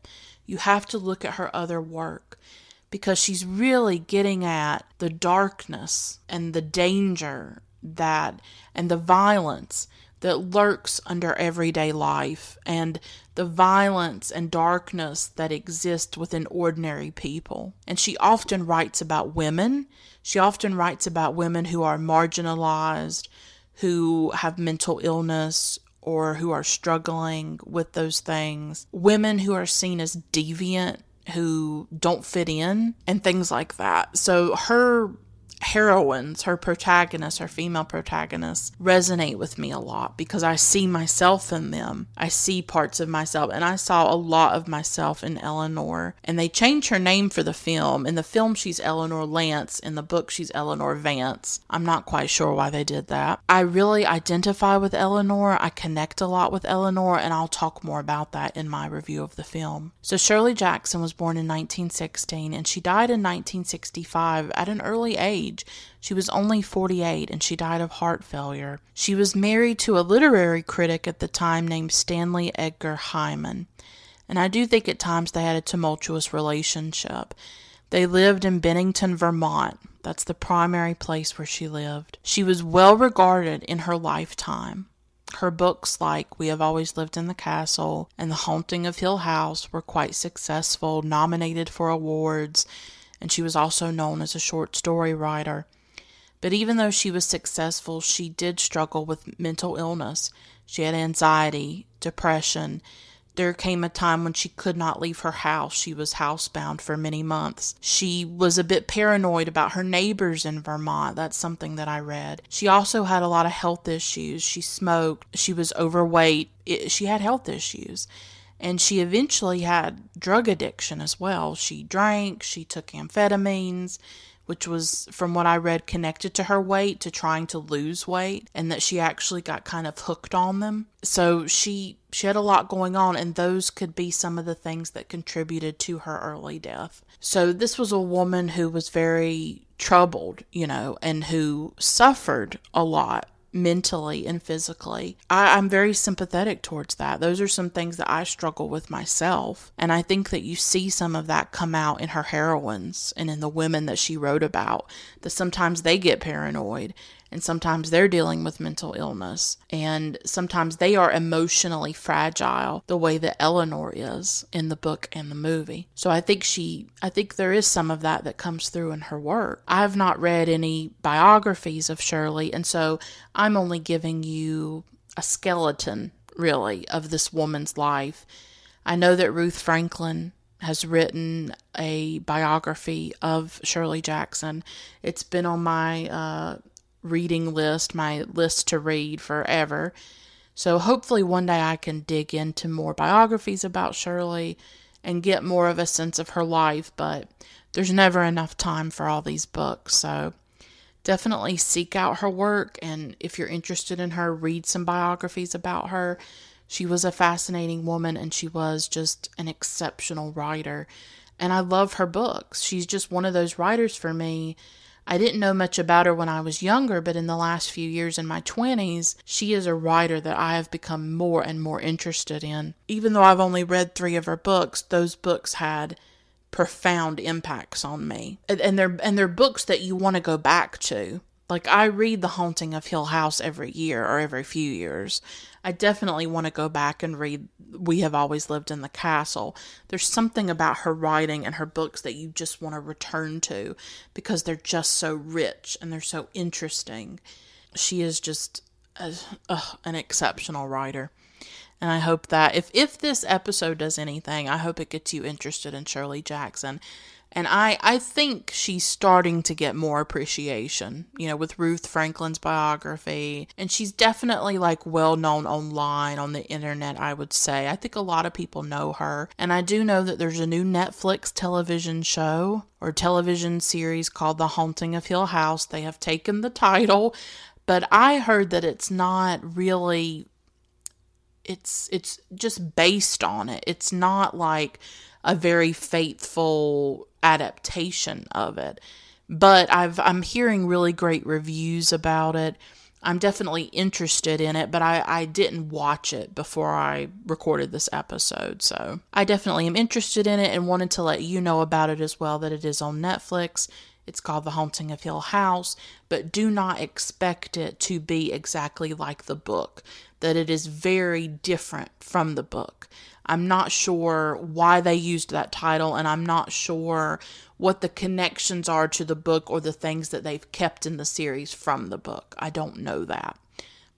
You have to look at her other work because she's really getting at the darkness and the danger that and the violence that lurks under everyday life and the violence and darkness that exist within ordinary people. And she often writes about women. She often writes about women who are marginalized, who have mental illness, or who are struggling with those things. Women who are seen as deviant who don't fit in and things like that. So her heroines, her protagonists, her female protagonists, resonate with me a lot because I see myself in them. I see parts of myself, and I saw a lot of myself in Eleanor. And they changed her name for the film. In the film, she's Eleanor Lance. In the book, she's Eleanor Vance. I'm not quite sure why they did that. I really identify with Eleanor. I connect a lot with Eleanor, and I'll talk more about that in my review of the film. So, Shirley Jackson was born in 1916 and she died in 1965 at an early age age. She was only 48 and she died of heart failure. She was married to a literary critic at the time named Stanley Edgar Hyman. And I do think at times they had a tumultuous relationship. They lived in Bennington, Vermont. That's the primary place where she lived. She was well regarded in her lifetime. Her books, like We Have Always Lived in the Castle and The Haunting of Hill House, were quite successful, nominated for awards, and she was also known as a short story writer. But even though she was successful, she did struggle with mental illness. She had anxiety, depression, There came a time when she could not leave her house. She was housebound for many months. She was a bit paranoid about her neighbors in Vermont. That's something that I read. She also had a lot of health issues. She smoked, she was overweight, it, she had health issues. And she eventually had drug addiction as well. She drank, she took amphetamines, which was, from what I read, connected to her weight, to trying to lose weight, and that she actually got kind of hooked on them. So she she had a lot going on, and those could be some of the things that contributed to her early death. So this was a woman who was very troubled, you know, and who suffered a lot mentally and physically. I, am very sympathetic towards that. Those are some things that I struggle with myself. And I think that you see some of that come out in her heroines and in the women that she wrote about, that sometimes they get paranoid and sometimes they're dealing with mental illness, and sometimes they are emotionally fragile the way that Eleanor is in the book and the movie. So I think she, I think there is some of that that comes through in her work. I have not read any biographies of Shirley, and so I'm only giving you a skeleton, really, of this woman's life. I know that Ruth Franklin has written a biography of Shirley Jackson. It's been on my uh, reading list, my list to read forever. So hopefully one day I can dig into more biographies about Shirley and get more of a sense of her life, but there's never enough time for all these books. So definitely seek out her work and if you're interested in her, read some biographies about her. She was a fascinating woman and she was just an exceptional writer. And I love her books. She's just one of those writers for me I didn't know much about her when I was younger, but in the last few years in my 20s, she is a writer that I have become more and more interested in. Even though I've only read three of her books, those books had profound impacts on me. And they're and they're books that you want to go back to. Like I read The Haunting of Hill House every year or every few years. I definitely want to go back and read We Have Always Lived in the Castle. There's something about her writing and her books that you just want to return to because they're just so rich and they're so interesting. She is just a, uh, an exceptional writer. And I hope that if, if this episode does anything, I hope it gets you interested in Shirley Jackson and I, I think she's starting to get more appreciation, you know, with Ruth Franklin's biography. And she's definitely like well known online on the internet, I would say. I think a lot of people know her. And I do know that there's a new Netflix television show or television series called The Haunting of Hill House. They have taken the title, but I heard that it's not really it's it's just based on it. It's not like a very faithful adaptation of it. But I've I'm hearing really great reviews about it. I'm definitely interested in it, but I, I didn't watch it before I recorded this episode. So I definitely am interested in it and wanted to let you know about it as well that it is on Netflix. It's called The Haunting of Hill House, but do not expect it to be exactly like the book, that it is very different from the book. I'm not sure why they used that title, and I'm not sure what the connections are to the book or the things that they've kept in the series from the book. I don't know that,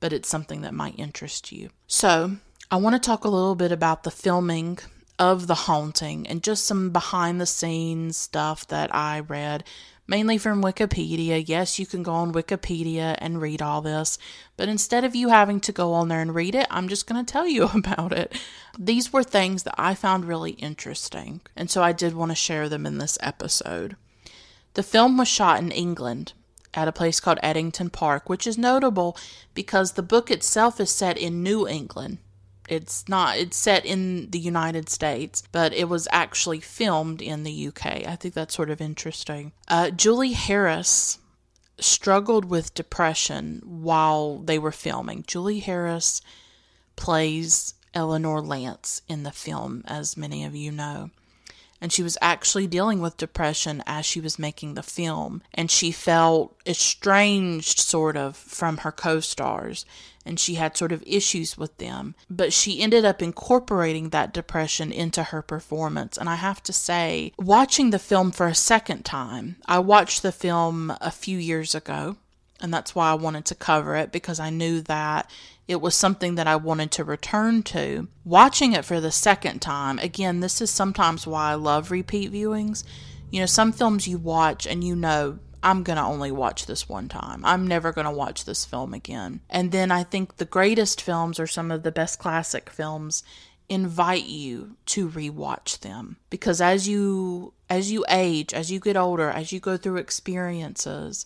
but it's something that might interest you. So, I want to talk a little bit about the filming of The Haunting and just some behind the scenes stuff that I read mainly from Wikipedia. Yes, you can go on Wikipedia and read all this, but instead of you having to go on there and read it, I'm just going to tell you about it. These were things that I found really interesting, and so I did want to share them in this episode. The film was shot in England at a place called Ettington Park, which is notable because the book itself is set in New England, it's not, it's set in the United States, but it was actually filmed in the UK. I think that's sort of interesting. Uh, Julie Harris struggled with depression while they were filming. Julie Harris plays Eleanor Lance in the film, as many of you know and she was actually dealing with depression as she was making the film. And she felt estranged, sort of, from her co stars, and she had sort of issues with them. But she ended up incorporating that depression into her performance. And I have to say, watching the film for a second time, I watched the film a few years ago And that's why I wanted to cover it because I knew that it was something that I wanted to return to. Watching it for the second time, again, this is sometimes why I love repeat viewings. You know, some films you watch and you know, I'm going to only watch this one time. I'm never going to watch this film again. And then I think the greatest films or some of the best classic films invite you to rewatch them because as you as you age, as you get older, as you go through experiences,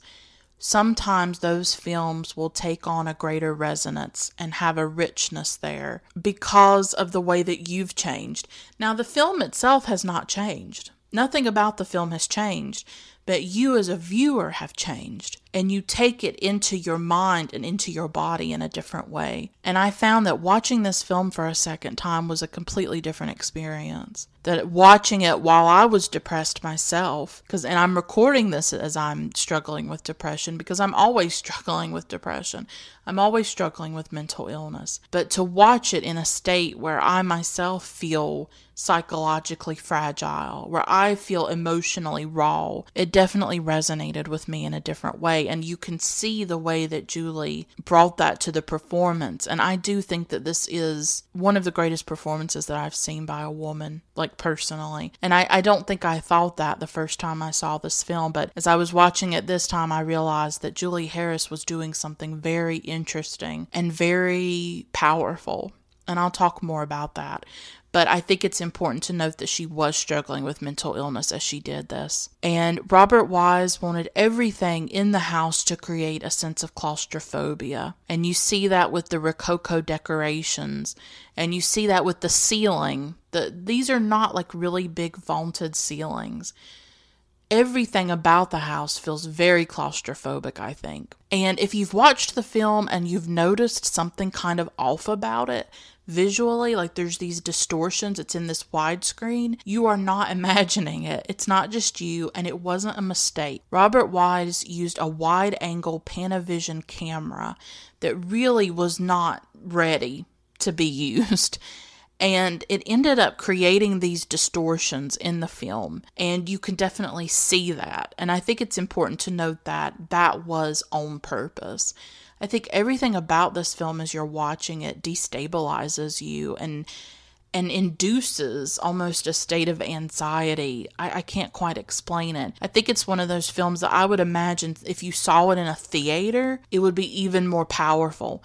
sometimes those films will take on a greater resonance and have a richness there because of the way that you've changed. Now, the film itself has not changed. Nothing about the film has changed, but you as a viewer have changed and you take it into your mind and into your body in a different way. And I found that watching this film for a second time was a completely different experience. That watching it while I was depressed myself, because and I'm recording this as I'm struggling with depression because I'm always struggling with depression. I'm always struggling with mental illness. But to watch it in a state where I myself feel psychologically fragile, where I feel emotionally raw, it definitely resonated with me in a different way and you can see the way that Julie brought that to the performance. And I do think that this is one of the greatest performances that I've seen by a woman, like personally. And I, I don't think I thought that the first time I saw this film, but as I was watching it this time, I realized that Julie Harris was doing something very interesting and very powerful and I'll talk more about that. But I think it's important to note that she was struggling with mental illness as she did this. And Robert Wise wanted everything in the house to create a sense of claustrophobia. And you see that with the Rococo decorations, and you see that with the ceiling. The, these are not like really big vaulted ceilings everything about the house feels very claustrophobic, I think. And if you've watched the film and you've noticed something kind of off about it, visually, like there's these distortions, it's in this widescreen, you are not imagining it. It's not just you, and it wasn't a mistake. Robert Wise used a wide angle Panavision camera that really was not ready to be used. And it ended up creating these distortions in the film. And you can definitely see that. And I think it's important to note that that was on purpose. I think everything about this film as you're watching it destabilizes you and and induces almost a state of anxiety. I, I, can't quite explain it. I think it's one of those films that I would imagine if you saw it in a theater, it would be even more powerful.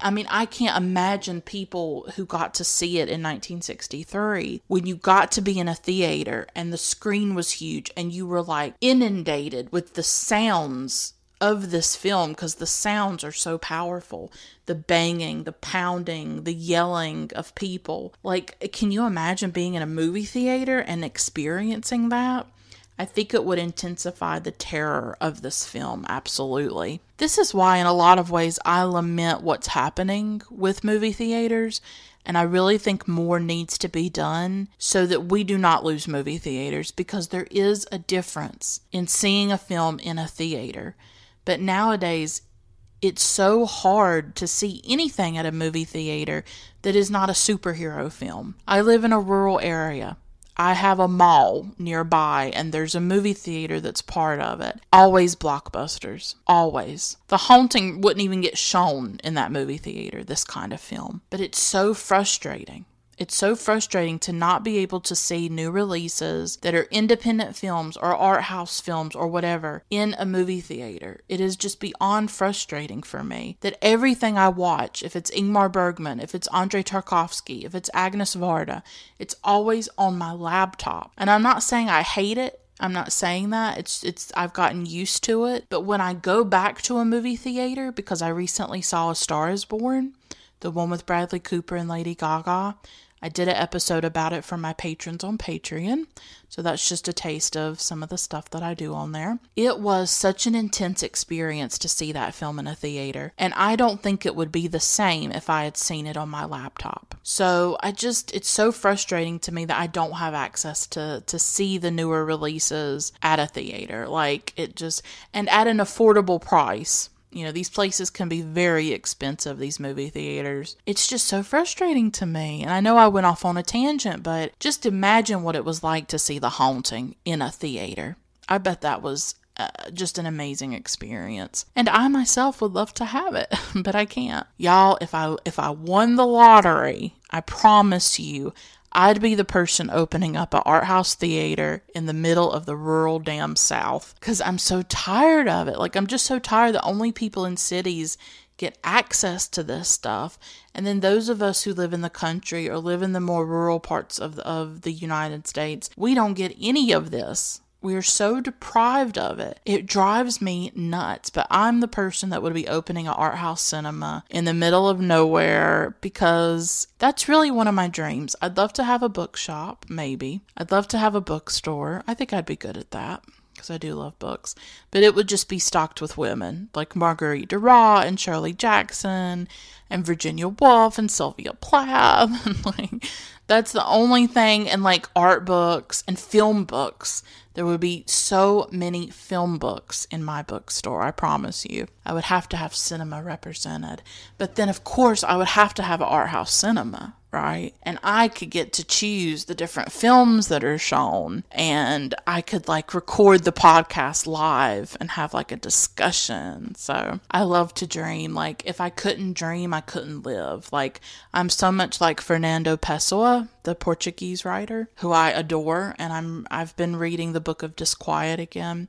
I mean, I can't imagine people who got to see it in 1963 when you got to be in a theater and the screen was huge and you were like inundated with the sounds of this film because the sounds are so powerful the banging, the pounding, the yelling of people. Like, can you imagine being in a movie theater and experiencing that? I think it would intensify the terror of this film, absolutely. This is why, in a lot of ways, I lament what's happening with movie theaters, and I really think more needs to be done so that we do not lose movie theaters because there is a difference in seeing a film in a theater but nowadays, it's so hard to see anything at a movie theater that is not a superhero film. I live in a rural area. I have a mall nearby and there's a movie theater that's part of it. Always blockbusters. Always. The Haunting wouldn't even get shown in that movie theater, this kind of film. But it's so frustrating it's so frustrating to not be able to see new releases that are independent films or art house films or whatever in a movie theater. It is just beyond frustrating for me that everything I watch, if it's Ingmar Bergman, if it's Andrei Tarkovsky, if it's Agnes Varda, it's always on my laptop. And I'm not saying I hate it. I'm not saying that. It's it's I've gotten used to it. But when I go back to a movie theater because I recently saw A Star is Born, the one with Bradley Cooper and Lady Gaga, I did an episode about it for my patrons on Patreon. So that's just a taste of some of the stuff that I do on there. It was such an intense experience to see that film in a theater, and I don't think it would be the same if I had seen it on my laptop. So I just it's so frustrating to me that I don't have access to to see the newer releases at a theater. Like it just and at an affordable price you know, these places can be very expensive, these movie theaters. It's just so frustrating to me. And I know I went off on a tangent, but just imagine what it was like to see The Haunting in a theater. I bet that was uh, just an amazing experience. And I myself would love to have it, but I can't. Y'all, if I if I won the lottery, I promise you I'd be the person opening up an art house theater in the middle of the rural damn South because I'm so tired of it. Like, I'm just so tired that only people in cities get access to this stuff. And then those of us who live in the country or live in the more rural parts of the, of the United States, we don't get any of this. We are so deprived of it. It drives me nuts. But I'm the person that would be opening an art house cinema in the middle of nowhere because that's really one of my dreams. I'd love to have a bookshop, maybe. I'd love to have a bookstore. I think I'd be good at that because I do love books. But it would just be stocked with women like Marguerite Duras and Shirley Jackson and Virginia Woolf and Sylvia Plath. Like that's the only thing and like art books and film books there would be so many film books in my bookstore, I promise you. I would have to have cinema represented. But then, of course, I would have to have art house cinema right? And I could get to choose the different films that are shown and I could like record the podcast live and have like a discussion. So I love to dream. Like if I couldn't dream, I couldn't live. Like I'm so much like Fernando Pessoa, the Portuguese writer who I adore and I'm I've been reading the book of Disquiet again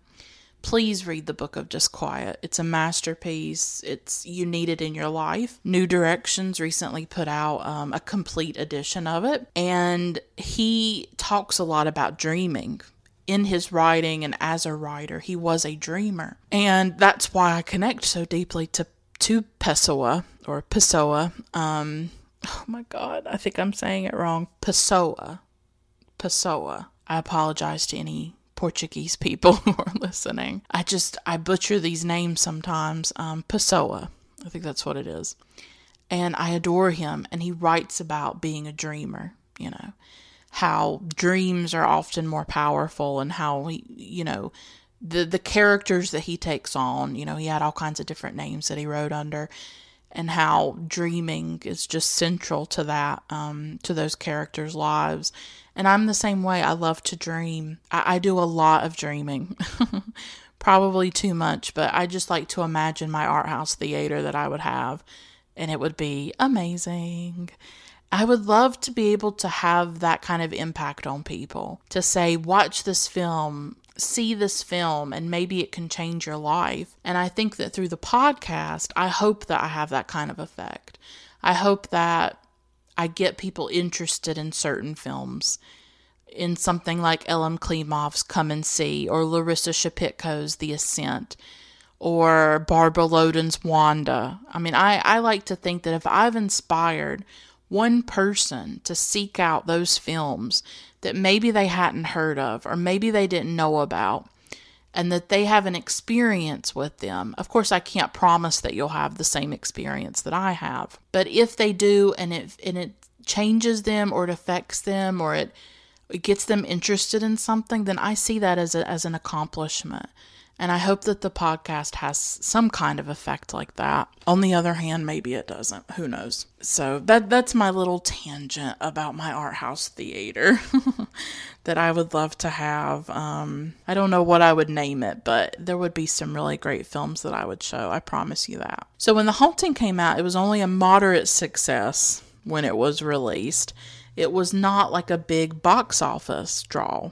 please read the book of Disquiet. It's a masterpiece. It's you need it in your life. New Directions recently put out um, a complete edition of it, and he talks a lot about dreaming. In his writing and as a writer, he was a dreamer. And that's why I connect so deeply to, to Pessoa or Pessoa. Um, oh my God, I think I'm saying it wrong. Pessoa. Pessoa. I apologize to any Portuguese people who are listening. I just I butcher these names sometimes. Um, Pessoa, I think that's what it is, and I adore him. And he writes about being a dreamer. You know how dreams are often more powerful, and how he, you know, the the characters that he takes on. You know, he had all kinds of different names that he wrote under, and how dreaming is just central to that, um, to those characters' lives. And I'm the same way. I love to dream. I, I do a lot of dreaming. Probably too much, but I just like to imagine my art house theater that I would have, and it would be amazing. I would love to be able to have that kind of impact on people. To say, watch this film, see this film, and maybe it can change your life. And I think that through the podcast, I hope that I have that kind of effect. I hope that I get people interested in certain films. In something like Elem Klimov's Come and See, or Larissa Shepitko's The Ascent, or Barbara Loden's Wanda. I mean, I, I like to think that if I've inspired one person to seek out those films that maybe they hadn't heard of or maybe they didn't know about, and that they have an experience with them. Of course, I can't promise that you'll have the same experience that I have, but if they do and it and it changes them or it affects them or it, it gets them interested in something, then I see that as a, as an accomplishment. And I hope that the podcast has some kind of effect like that. On the other hand, maybe it doesn't. Who knows? So that that's my little tangent about my art house theater that I would love to have. Um, I don't know what I would name it, but there would be some really great films that I would show. I promise you that. So when The Haunting came out, it was only a moderate success when it was released. It was not like a big box office draw.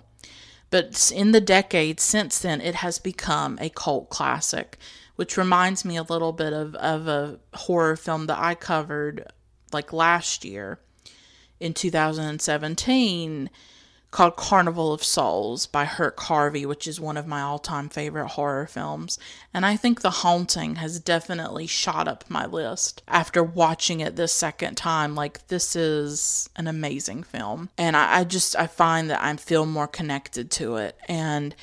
But in the decades since then, it has become a cult classic, which reminds me a little bit of, of a horror film that I covered like last year in 2017 called Carnival of Souls by Herk Harvey, which is one of my all time favorite horror films. And I think The Haunting has definitely shot up my list after watching it this second time. Like, this is an amazing film. And I, I just, I find that I feel more connected to it. And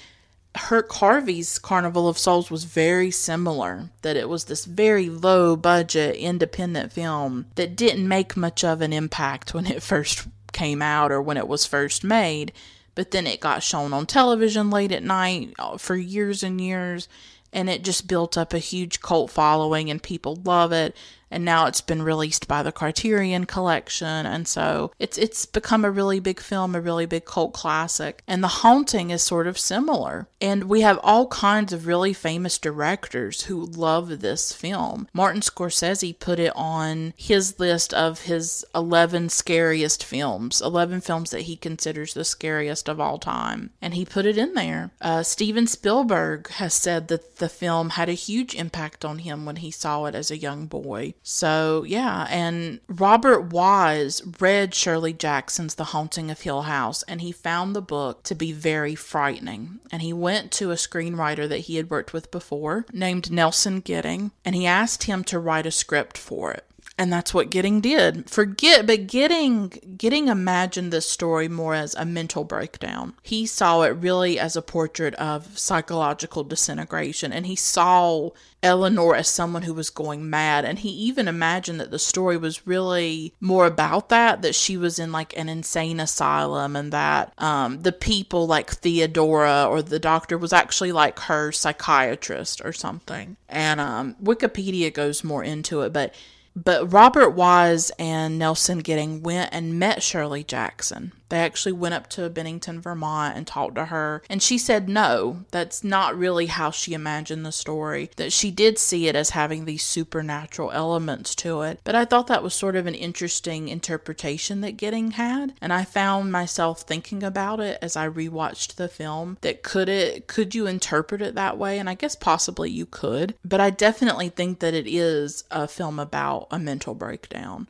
Herk Harvey's Carnival of Souls was very similar, that it was this very low budget independent film that didn't make much of an impact when it first came out or when it was first made, but then it got shown on television late at night uh, for years and years, and it just built up a huge cult following, and people love it. And now it's been released by the Criterion Collection, and so it's it's become a really big film, a really big cult classic. And The Haunting is sort of similar. And we have all kinds of really famous directors who love this film. Martin Scorsese put it on his list of his 11 scariest films, 11 films that he considers the scariest of all time. And he put it in there. Uh, Steven Spielberg has said that the film had a huge impact on him when he saw it as a young boy. So, yeah. And Robert Wise read Shirley Jackson's The Haunting of Hill House and he found the book to be very frightening. And he went to a screenwriter that he had worked with before named Nelson Gidding and he asked him to write a script for it and that's what Gidding did. Forget, but Gidding, Gidding imagined this story more as a mental breakdown. He saw it really as a portrait of psychological disintegration, and he saw Eleanor as someone who was going mad. And he even imagined that the story was really more about that, that she was in like an insane asylum, and that um, the people like Theodora or the doctor was actually like her psychiatrist or something. And um, Wikipedia goes more into it, but but Robert Wise and Nelson Gidding went and met Shirley Jackson. They actually went up to Bennington, Vermont and talked to her. And she said no, that's not really how she imagined the story, that she did see it as having these supernatural elements to it. But I thought that was sort of an interesting interpretation that Gidding had. And I found myself thinking about it as I rewatched the film that could it could you interpret it that way? And I guess possibly you could. But I definitely think that it is a film about a mental breakdown.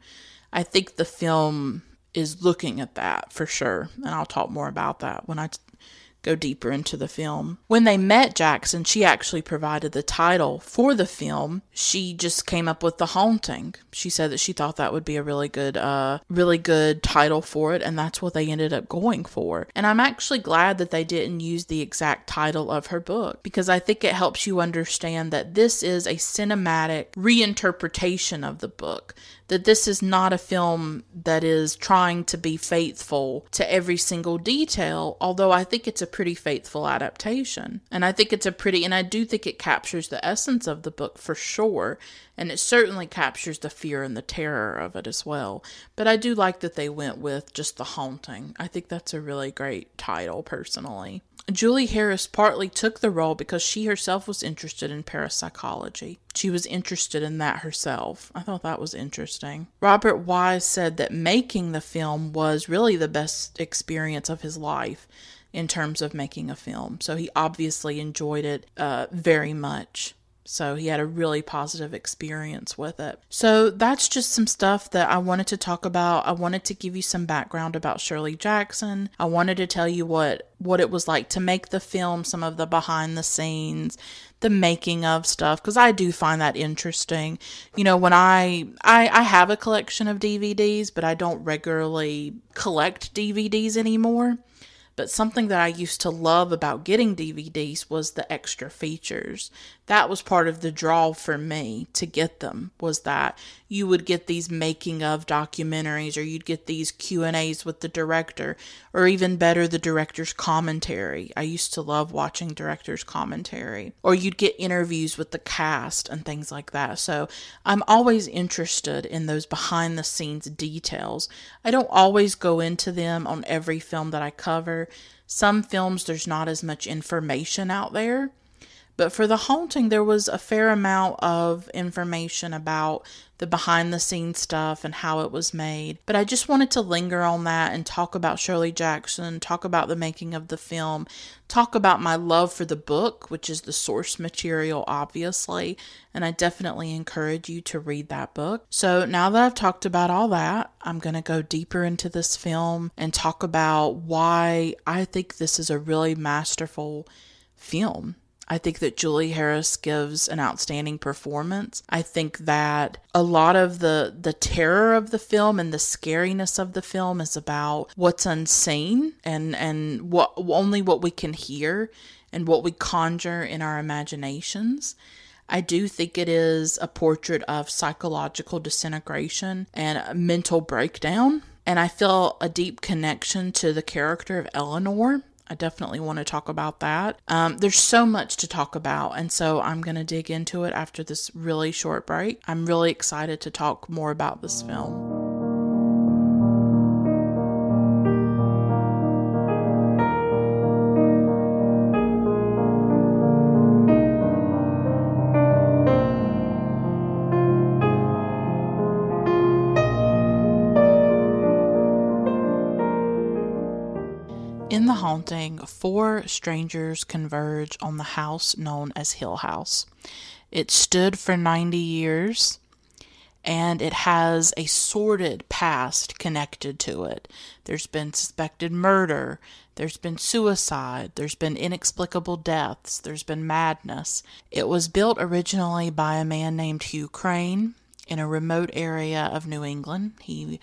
I think the film is looking at that for sure. And I'll talk more about that when I go deeper into the film. When they met Jackson, she actually provided the title for the film. She just came up with The Haunting. She said that she thought that would be a really good uh really good title for it and that's what they ended up going for. And I'm actually glad that they didn't use the exact title of her book because I think it helps you understand that this is a cinematic reinterpretation of the book that this is not a film that is trying to be faithful to every single detail, although I think it's a pretty faithful adaptation. And I think it's a pretty, and I do think it captures the essence of the book for sure. And it certainly captures the fear and the terror of it as well. But I do like that they went with just the haunting. I think that's a really great title, personally. Julie Harris partly took the role because she herself was interested in parapsychology. She was interested in that herself. I thought that was interesting. Robert Wise said that making the film was really the best experience of his life in terms of making a film. So he obviously enjoyed it uh, very much. So he had a really positive experience with it. So that's just some stuff that I wanted to talk about. I wanted to give you some background about Shirley Jackson. I wanted to tell you what what it was like to make the film, some of the behind the scenes, the making of stuff because I do find that interesting. You know, when I, I I have a collection of DVDs, but I don't regularly collect DVDs anymore. But something that I used to love about getting DVDs was the extra features. That was part of the draw for me to get them was that you would get these making of documentaries or you'd get these Q&As with the director or even better the director's commentary. I used to love watching director's commentary or you'd get interviews with the cast and things like that. So I'm always interested in those behind the scenes details. I don't always go into them on every film that I cover. Some films there's not as much information out there. But for the haunting, there was a fair amount of information about the behind the scenes stuff and how it was made. But I just wanted to linger on that and talk about Shirley Jackson, talk about the making of the film, talk about my love for the book, which is the source material, obviously. And I definitely encourage you to read that book. So now that I've talked about all that, I'm going to go deeper into this film and talk about why I think this is a really masterful film. I think that Julie Harris gives an outstanding performance. I think that a lot of the the terror of the film and the scariness of the film is about what's unseen and and what only what we can hear and what we conjure in our imaginations. I do think it is a portrait of psychological disintegration and mental breakdown. And I feel a deep connection to the character of Eleanor I definitely want to talk about that. Um, there's so much to talk about, and so I'm going to dig into it after this really short break. I'm really excited to talk more about this film. Four strangers converge on the house known as Hill House. It stood for 90 years and it has a sordid past connected to it. There's been suspected murder, there's been suicide, there's been inexplicable deaths, there's been madness. It was built originally by a man named Hugh Crane in a remote area of New England. He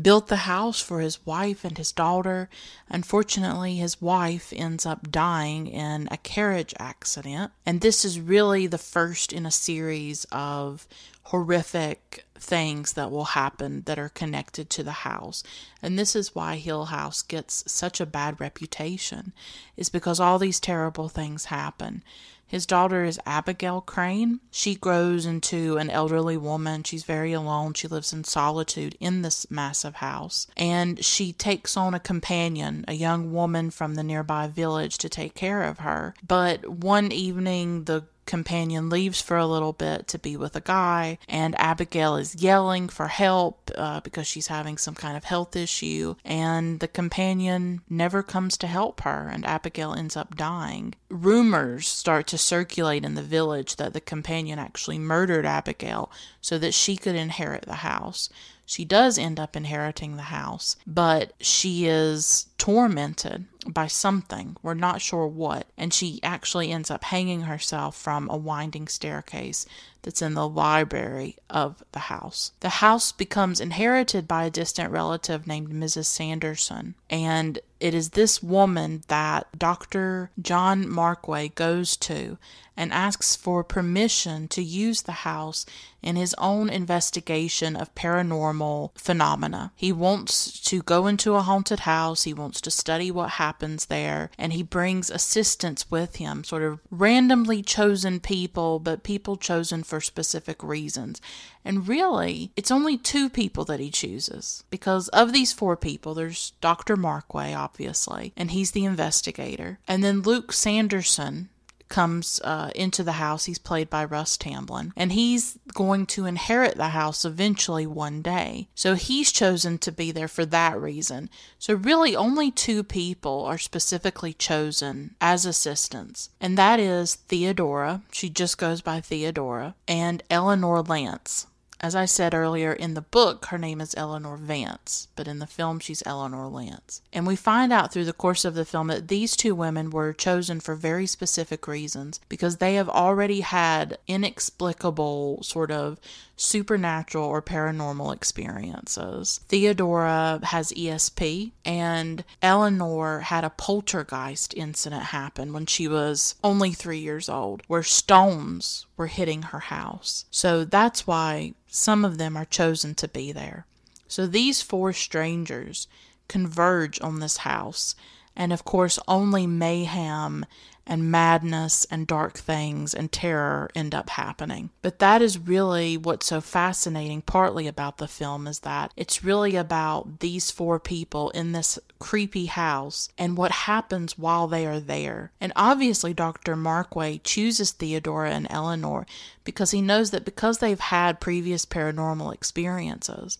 built the house for his wife and his daughter. Unfortunately, his wife ends up dying in a carriage accident. And this is really the first in a series of horrific things that will happen that are connected to the house. And this is why Hill House gets such a bad reputation, is because all these terrible things happen. His daughter is Abigail Crane. She grows into an elderly woman. She's very alone. She lives in solitude in this massive house. And she takes on a companion, a young woman from the nearby village, to take care of her. But one evening, the companion leaves for a little bit to be with a guy, and Abigail is yelling for help uh, because she's having some kind of health issue, and the companion never comes to help her, and Abigail ends up dying. Rumors start to circulate in the village that the companion actually murdered Abigail so that she could inherit the house. She does end up inheriting the house, but she is tormented by something. We're not sure what. And she actually ends up hanging herself from a winding staircase that's in the library of the house. The house becomes inherited by a distant relative named Mrs. Sanderson. And it is this woman that Dr. John Markway goes to and asks for permission to use the house in his own investigation of paranormal phenomena. He wants to go into a haunted house, he wants to study what happens there, and he brings assistants with him, sort of randomly chosen people, but people chosen for specific reasons. And really, it's only two people that he chooses because of these four people, there's Dr. Markway, obviously, and he's the investigator. And then Luke Sanderson, comes uh, into the house. He's played by Russ Tamblyn, and he's going to inherit the house eventually one day. So he's chosen to be there for that reason. So, really, only two people are specifically chosen as assistants, and that is Theodora, she just goes by Theodora, and Eleanor Lance. As I said earlier, in the book, her name is Eleanor Vance, but in the film, she's Eleanor Lance. And we find out through the course of the film that these two women were chosen for very specific reasons because they have already had inexplicable, sort of supernatural or paranormal experiences. Theodora has ESP, and Eleanor had a poltergeist incident happen when she was only three years old, where stones were hitting her house. So that's why some of them are chosen to be there. So these four strangers converge on this house, and of course, only mayhem and madness and dark things and terror end up happening. But that is really what's so fascinating, partly about the film, is that it's really about these four people in this creepy house and what happens while they are there. And obviously, Dr. Markway chooses Theodora and Eleanor because he knows that because they've had previous paranormal experiences,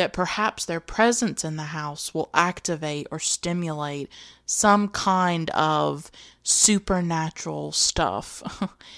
that perhaps their presence in the house will activate or stimulate some kind of supernatural stuff.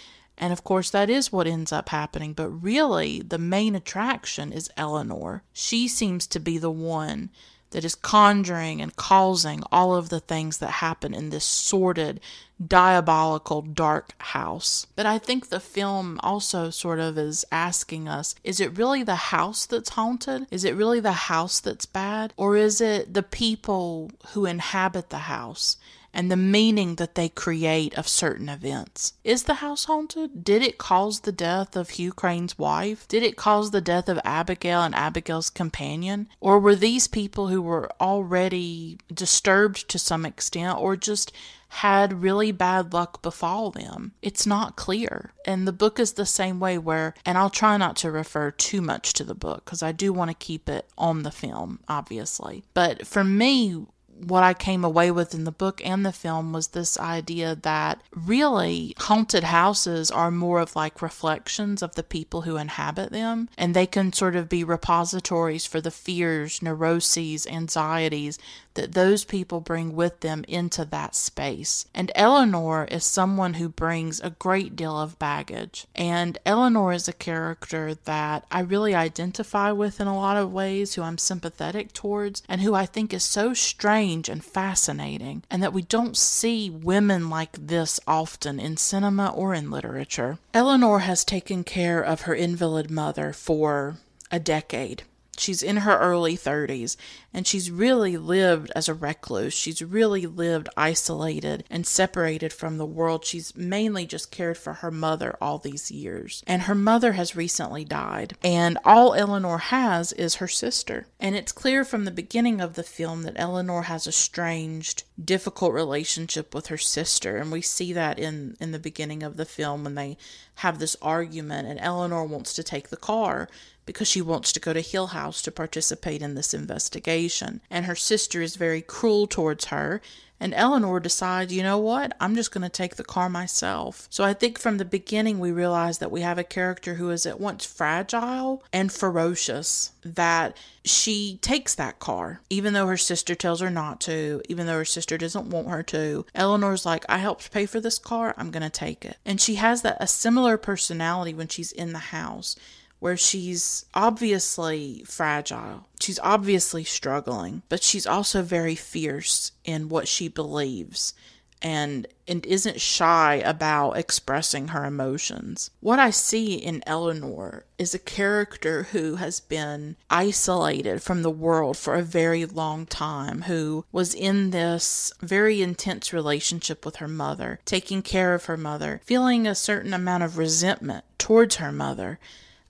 and of course, that is what ends up happening. But really, the main attraction is Eleanor. She seems to be the one that is conjuring and causing all of the things that happen in this sordid, diabolical, dark house. But I think the film also sort of is asking us is it really the house that's haunted? Is it really the house that's bad? Or is it the people who inhabit the house? And the meaning that they create of certain events. Is the house haunted? Did it cause the death of Hugh Crane's wife? Did it cause the death of Abigail and Abigail's companion? Or were these people who were already disturbed to some extent or just had really bad luck befall them. It's not clear. And the book is the same way, where, and I'll try not to refer too much to the book because I do want to keep it on the film, obviously. But for me, what I came away with in the book and the film was this idea that really haunted houses are more of like reflections of the people who inhabit them, and they can sort of be repositories for the fears, neuroses, anxieties that those people bring with them into that space. And Eleanor is someone who brings a great deal of baggage. And Eleanor is a character that I really identify with in a lot of ways, who I'm sympathetic towards, and who I think is so strange and fascinating, and that we don't see women like this often in cinema or in literature. Eleanor has taken care of her invalid mother for a decade. She's in her early 30s and she's really lived as a recluse. She's really lived isolated and separated from the world. She's mainly just cared for her mother all these years. And her mother has recently died. And all Eleanor has is her sister. And it's clear from the beginning of the film that Eleanor has a strange, difficult relationship with her sister. And we see that in, in the beginning of the film when they have this argument and Eleanor wants to take the car because she wants to go to Hill House to participate in this investigation. And her sister is very cruel towards her. And Eleanor decides, you know what? I'm just going to take the car myself. So I think from the beginning, we realize that we have a character who is at once fragile and ferocious, that she takes that car, even though her sister tells her not to, even though her sister doesn't want her to. Eleanor's like, I helped pay for this car, I'm going to take it. And she has that a similar personality when she's in the house where she's obviously fragile. She's obviously struggling, but she's also very fierce in what she believes and and isn't shy about expressing her emotions. What I see in Eleanor is a character who has been isolated from the world for a very long time, who was in this very intense relationship with her mother, taking care of her mother, feeling a certain amount of resentment towards her mother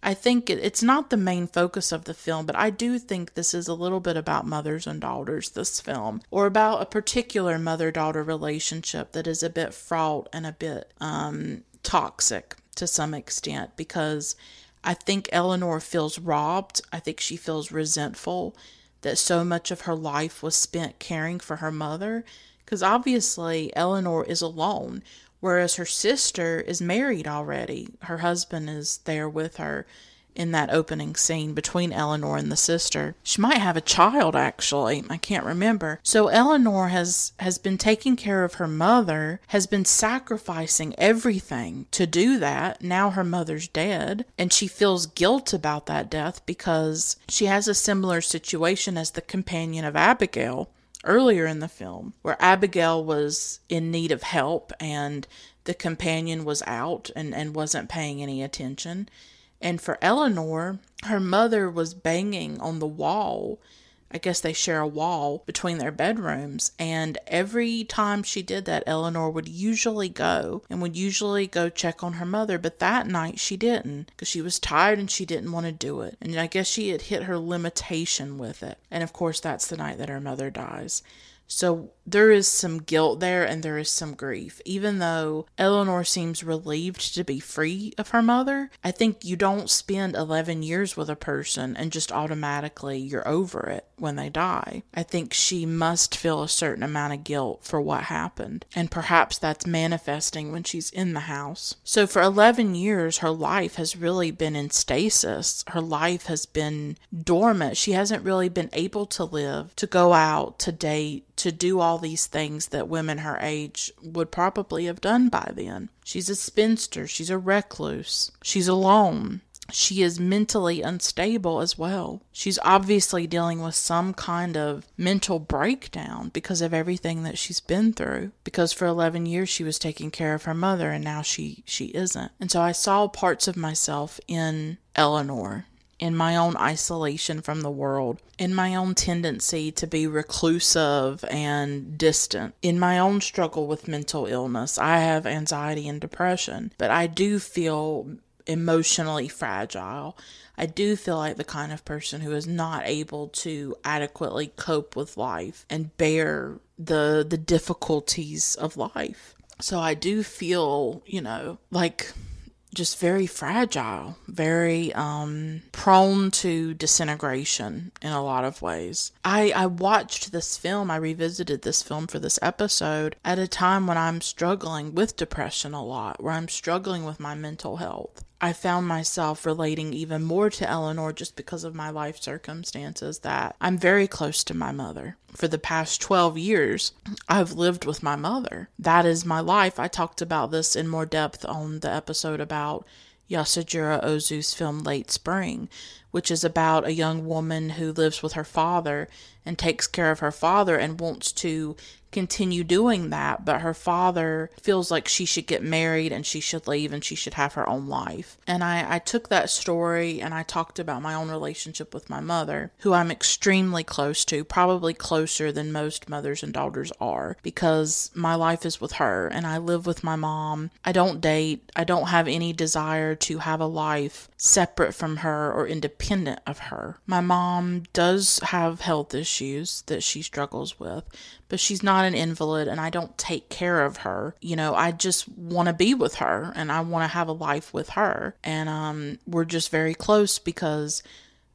I think it's not the main focus of the film, but I do think this is a little bit about mothers and daughters, this film, or about a particular mother daughter relationship that is a bit fraught and a bit um, toxic to some extent because I think Eleanor feels robbed. I think she feels resentful that so much of her life was spent caring for her mother because obviously Eleanor is alone whereas her sister is married already. Her husband is there with her in that opening scene between Eleanor and the sister. She might have a child actually. I can't remember. So Eleanor has has been taking care of her mother, has been sacrificing everything to do that. Now her mother's dead, and she feels guilt about that death because she has a similar situation as the companion of Abigail earlier in the film, where Abigail was in need of help and the companion was out and, and wasn't paying any attention. And for Eleanor, her mother was banging on the wall I guess they share a wall between their bedrooms. And every time she did that, Eleanor would usually go and would usually go check on her mother. But that night she didn't because she was tired and she didn't want to do it. And I guess she had hit her limitation with it. And of course, that's the night that her mother dies. So there is some guilt there and there is some grief. Even though Eleanor seems relieved to be free of her mother, I think you don't spend 11 years with a person and just automatically you're over it when they die. I think she must feel a certain amount of guilt for what happened, and perhaps that's manifesting when she's in the house. So for 11 years, her life has really been in stasis. Her life has been dormant. She hasn't really been able to live, to go out, to date, to do all these things that women her age would probably have done by then. She's a spinster, she's a recluse, she's alone. She is mentally unstable as well. She's obviously dealing with some kind of mental breakdown because of everything that she's been through. Because for 11 years she was taking care of her mother and now she she isn't. And so I saw parts of myself in Eleanor in my own isolation from the world, in my own tendency to be reclusive and distant, in my own struggle with mental illness. I have anxiety and depression, but I do feel emotionally fragile. I do feel like the kind of person who is not able to adequately cope with life and bear the the difficulties of life. So I do feel, you know, like just very fragile, very um, prone to disintegration in a lot of ways. I, I watched this film, I revisited this film for this episode at a time when I'm struggling with depression a lot, where I'm struggling with my mental health. I found myself relating even more to Eleanor just because of my life circumstances that I'm very close to my mother. For the past 12 years, I've lived with my mother. That is my life. I talked about this in more depth on the episode about Yasujiro Ozu's film Late Spring, which is about a young woman who lives with her father and takes care of her father and wants to continue doing that, but her father feels like she should get married and she should leave and she should have her own life. And I, I took that story and I talked about my own relationship with my mother, who I'm extremely close to, probably closer than most mothers and daughters are, because my life is with her and I live with my mom. I don't date, I don't have any desire to have a life separate from her or independent of her. My mom does have health issues that she struggles with, but she's not an invalid and I don't take care of her. You know, I just want to be with her and I want to have a life with her. And um, we're just very close because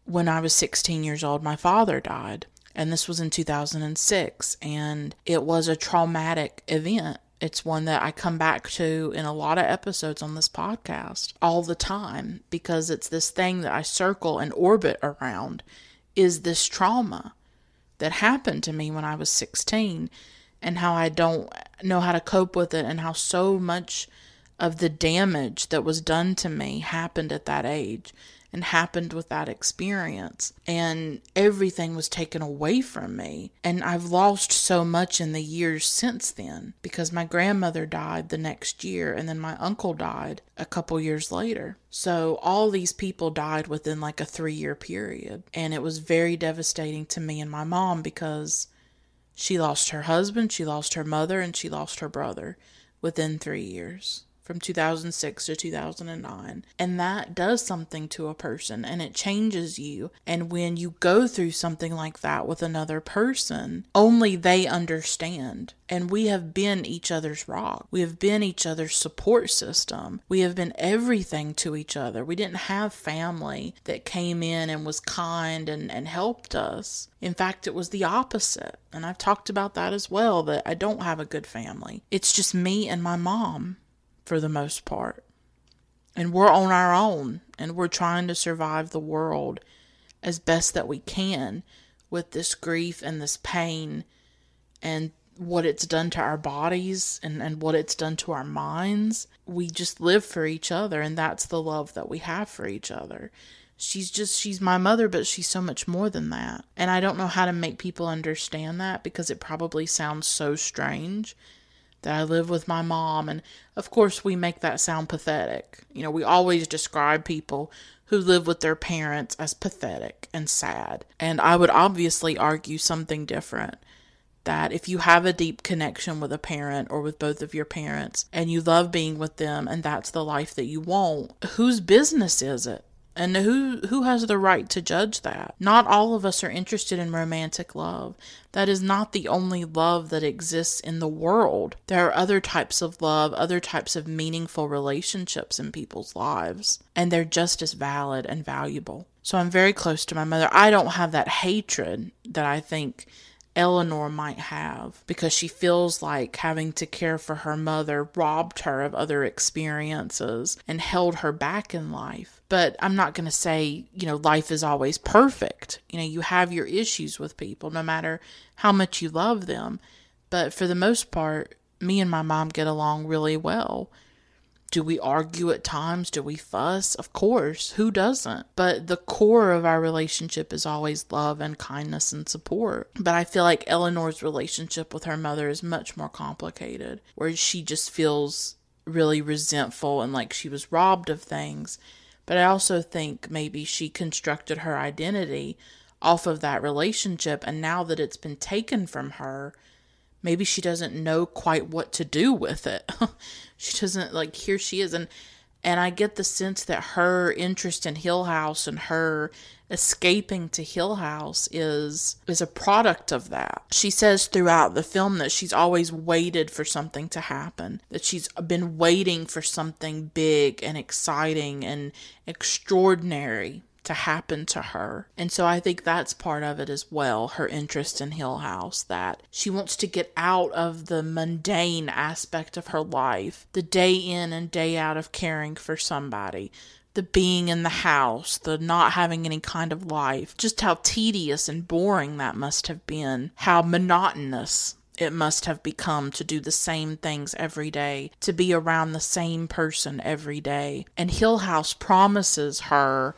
when I was 16 years old, my father died. And this was in 2006. And it was a traumatic event. It's one that I come back to in a lot of episodes on this podcast all the time because it's this thing that I circle and orbit around is this trauma that happened to me when I was 16 and how I don't know how to cope with it and how so much of the damage that was done to me happened at that age and happened with that experience. And everything was taken away from me. And I've lost so much in the years since then because my grandmother died the next year and then my uncle died a couple years later. So all these people died within like a three year period. And it was very devastating to me and my mom because she lost her husband, she lost her mother, and she lost her brother within three years from 2006 to 2009. And that does something to a person and it changes you. And when you go through something like that with another person, only they understand. And we have been each other's rock. We have been each other's support system. We have been everything to each other. We didn't have family that came in and was kind and, and helped us. In fact, it was the opposite. And I've talked about that as well that I don't have a good family. It's just me and my mom for the most part. And we're on our own and we're trying to survive the world as best that we can with this grief and this pain and what it's done to our bodies and, and what it's done to our minds. We just live for each other, and that's the love that we have for each other. She's just, she's my mother, but she's so much more than that. And I don't know how to make people understand that because it probably sounds so strange that I live with my mom. And of course, we make that sound pathetic. You know, we always describe people who live with their parents as pathetic and sad. And I would obviously argue something different. That if you have a deep connection with a parent or with both of your parents and you love being with them and that's the life that you want, whose business is it? And who who has the right to judge that? Not all of us are interested in romantic love. That is not the only love that exists in the world. There are other types of love, other types of meaningful relationships in people's lives, and they're just as valid and valuable. So I'm very close to my mother. I don't have that hatred that I think Eleanor might have because she feels like having to care for her mother robbed her of other experiences and held her back in life. But I'm not going to say, you know, life is always perfect. You know, you have your issues with people no matter how much you love them. But for the most part, me and my mom get along really well. Do we argue at times? Do we fuss? Of course. Who doesn't? But the core of our relationship is always love and kindness and support. But I feel like Eleanor's relationship with her mother is much more complicated, where she just feels really resentful and like she was robbed of things. But I also think maybe she constructed her identity off of that relationship. And now that it's been taken from her, maybe she doesn't know quite what to do with it. she doesn't like, here she is. And, and I get the sense that her interest in Hill House and her escaping to Hill House is is a product of that. She says throughout the film that she's always waited for something to happen, that she's been waiting for something big and exciting and extraordinary to happen to her. And so I think that's part of it as well, her interest in Hill House, that she wants to get out of the mundane aspect of her life, the day in and day out of caring for somebody the being in the house, the not having any kind of life, just how tedious and boring that must have been, how monotonous it must have become to do the same things every day, to be around the same person every day. And Hill House promises her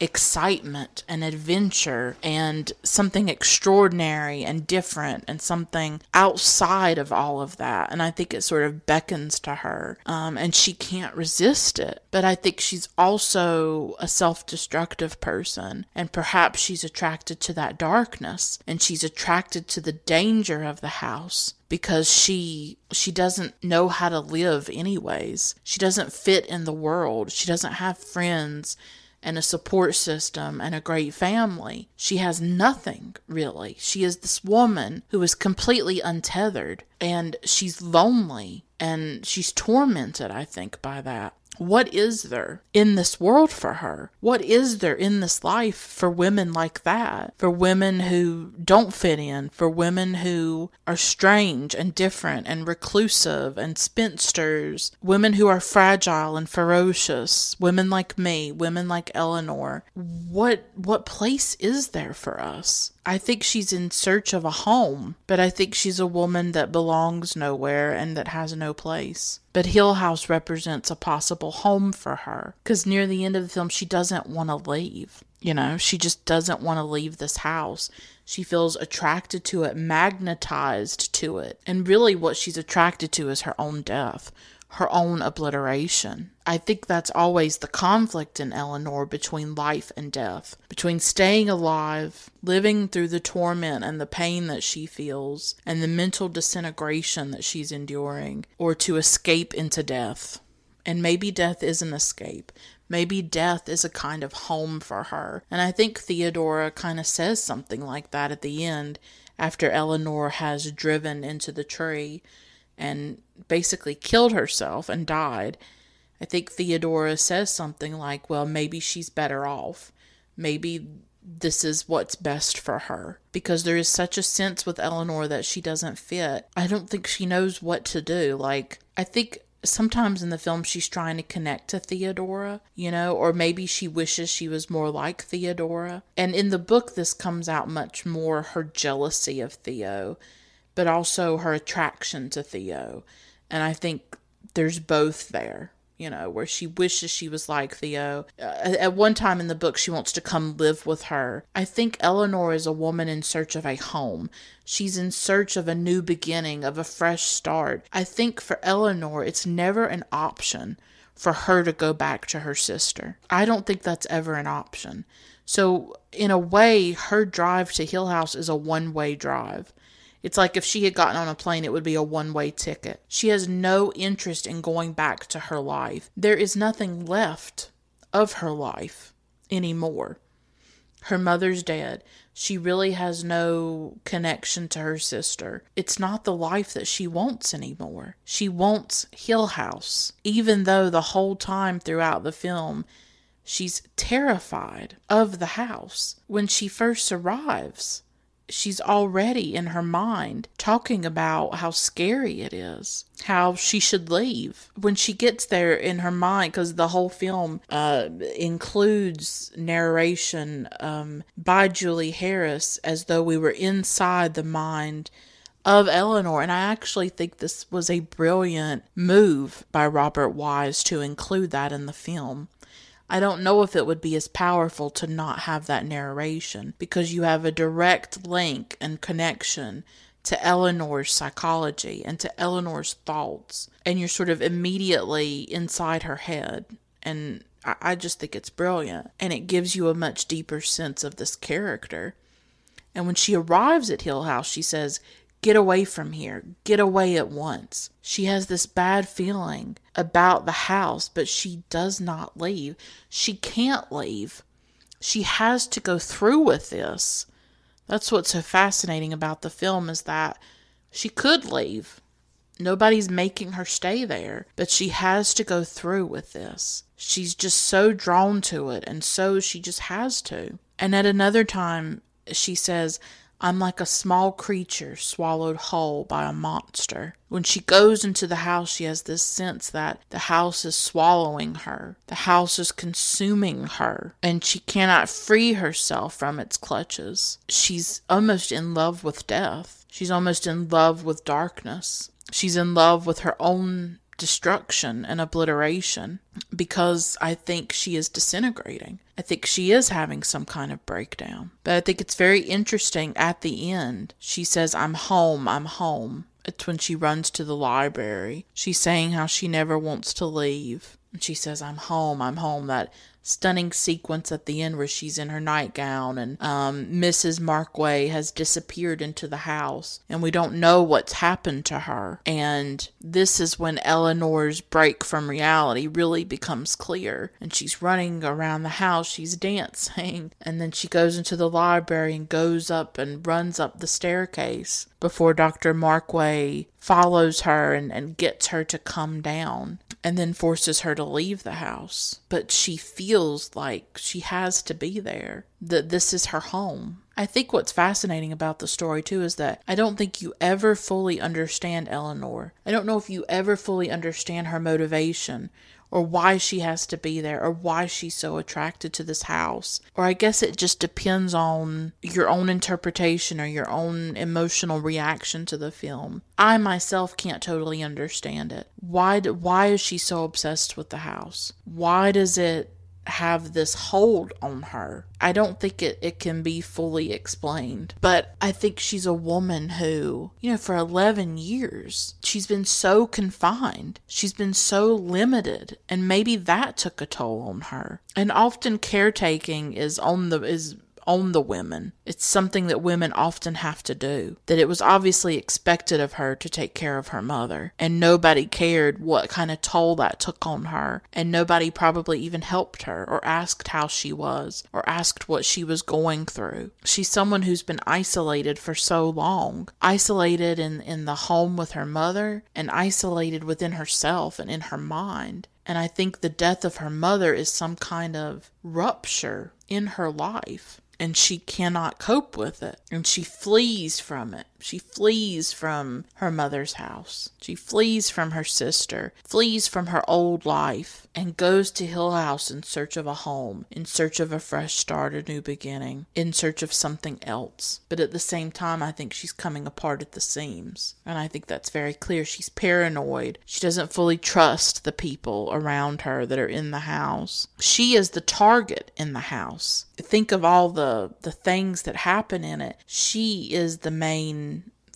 excitement and adventure and something extraordinary and different and something outside of all of that. And I think it sort of beckons to her um, and she can't resist it. But I think she's also a self destructive person and perhaps she's attracted to that darkness and she's attracted to the danger of the house because she she doesn't know how to live anyways. She doesn't fit in the world. She doesn't have friends and a support system and a great family. She has nothing, really. She is this woman who is completely untethered and she's lonely and she's tormented, I think, by that. What is there in this world for her? What is there in this life for women like that? For women who don't fit in, for women who are strange and different and reclusive and spinsters, women who are fragile and ferocious, women like me, women like Eleanor. What what place is there for us? I think she's in search of a home, but I think she's a woman that belongs nowhere and that has no place. But Hill House represents a possible home for her because near the end of the film, she doesn't want to leave. You know, she just doesn't want to leave this house. She feels attracted to it, magnetized to it. And really, what she's attracted to is her own death her own obliteration. I think that's always the conflict in Eleanor between life and death, between staying alive, living through the torment and the pain that she feels, and the mental disintegration that she's enduring, or to escape into death. And maybe death is an escape. Maybe death is a kind of home for her. And I think Theodora kind of says something like that at the end after Eleanor has driven into the tree and basically killed herself and died. I think Theodora says something like, well, maybe she's better off. Maybe this is what's best for her. Because there is such a sense with Eleanor that she doesn't fit. I don't think she knows what to do. Like, I think sometimes in the film she's trying to connect to Theodora, you know, or maybe she wishes she was more like Theodora. And in the book, this comes out much more her jealousy of Theo but also her attraction to Theo. And I think there's both there, you know, where she wishes she was like Theo. Uh, at one time in the book, she wants to come live with her. I think Eleanor is a woman in search of a home. She's in search of a new beginning, of a fresh start. I think for Eleanor, it's never an option for her to go back to her sister. I don't think that's ever an option. So, in a way, her drive to Hill House is a one way drive. It's like if she had gotten on a plane, it would be a one way ticket. She has no interest in going back to her life. There is nothing left of her life anymore. Her mother's dead. She really has no connection to her sister. It's not the life that she wants anymore. She wants Hill House, even though the whole time throughout the film, she's terrified of the house. When she first arrives, she's already in her mind talking about how scary it is, how she should leave. When she gets there in her mind, because the whole film uh, includes narration um, by Julie Harris as though we were inside the mind of Eleanor. And I actually think this was a brilliant move by Robert Wise to include that in the film. I don't know if it would be as powerful to not have that narration because you have a direct link and connection to Eleanor's psychology and to Eleanor's thoughts, and you're sort of immediately inside her head and I, I just think it's brilliant. And it gives you a much deeper sense of this character. And when she arrives at Hill House, she says, Get away from here. Get away at once. She has this bad feeling about the house, but she does not leave. She can't leave. She has to go through with this. That's what's so fascinating about the film is that she could leave. Nobody's making her stay there, but she has to go through with this. She's just so drawn to it, and so she just has to. And at another time, she says, I'm like a small creature swallowed whole by a monster. When she goes into the house, she has this sense that the house is swallowing her, the house is consuming her, and she cannot free herself from its clutches. She's almost in love with death. She's almost in love with darkness. She's in love with her own destruction and obliteration because I think she is disintegrating. I think she is having some kind of breakdown. But I think it's very interesting at the end. She says, I'm home, I'm home. It's when she runs to the library. She's saying how she never wants to leave. And she says, I'm home, I'm home. That stunning sequence at the end where she's in her nightgown and um, Mrs. Markway has disappeared into the house and we don't know what's happened to her. And this is when Eleanor's break from reality really becomes clear. And she's running around the house, she's dancing, and then she goes into the library and goes up and runs up the staircase before Dr. Markway follows her and, and gets her to come down and then forces her to leave the house. But she feels like she has to be there, that this is her home. I think what's fascinating about the story too is that I don't think you ever fully understand Eleanor. I don't know if you ever fully understand her motivation or why she has to be there or why she's so attracted to this house. Or I guess it just depends on your own interpretation or your own emotional reaction to the film. I myself can't totally understand it. Why why is she so obsessed with the house? Why does it have this hold on her. I don't think it, it can be fully explained, but I think she's a woman who, you know, for 11 years, she's been so confined. She's been so limited, and maybe that took a toll on her. And often caretaking is on the, is on the women. It's something that women often have to do. That it was obviously expected of her to take care of her mother, and nobody cared what kind of toll that took on her, and nobody probably even helped her or asked how she was or asked what she was going through. She's someone who's been isolated for so long, isolated in, in the home with her mother, and isolated within herself and in her mind. And I think the death of her mother is some kind of rupture in her life and she cannot cope with it and she flees from it. She flees from her mother's house. She flees from her sister, flees from her old life, and goes to Hill House in search of a home, in search of a fresh start, a new beginning, in search of something else. But at the same time, I think she's coming apart at the seams. And I think that's very clear. She's paranoid. She doesn't fully trust the people around her that are in the house. She is the target in the house. Think of all the, the things that happen in it. She is the main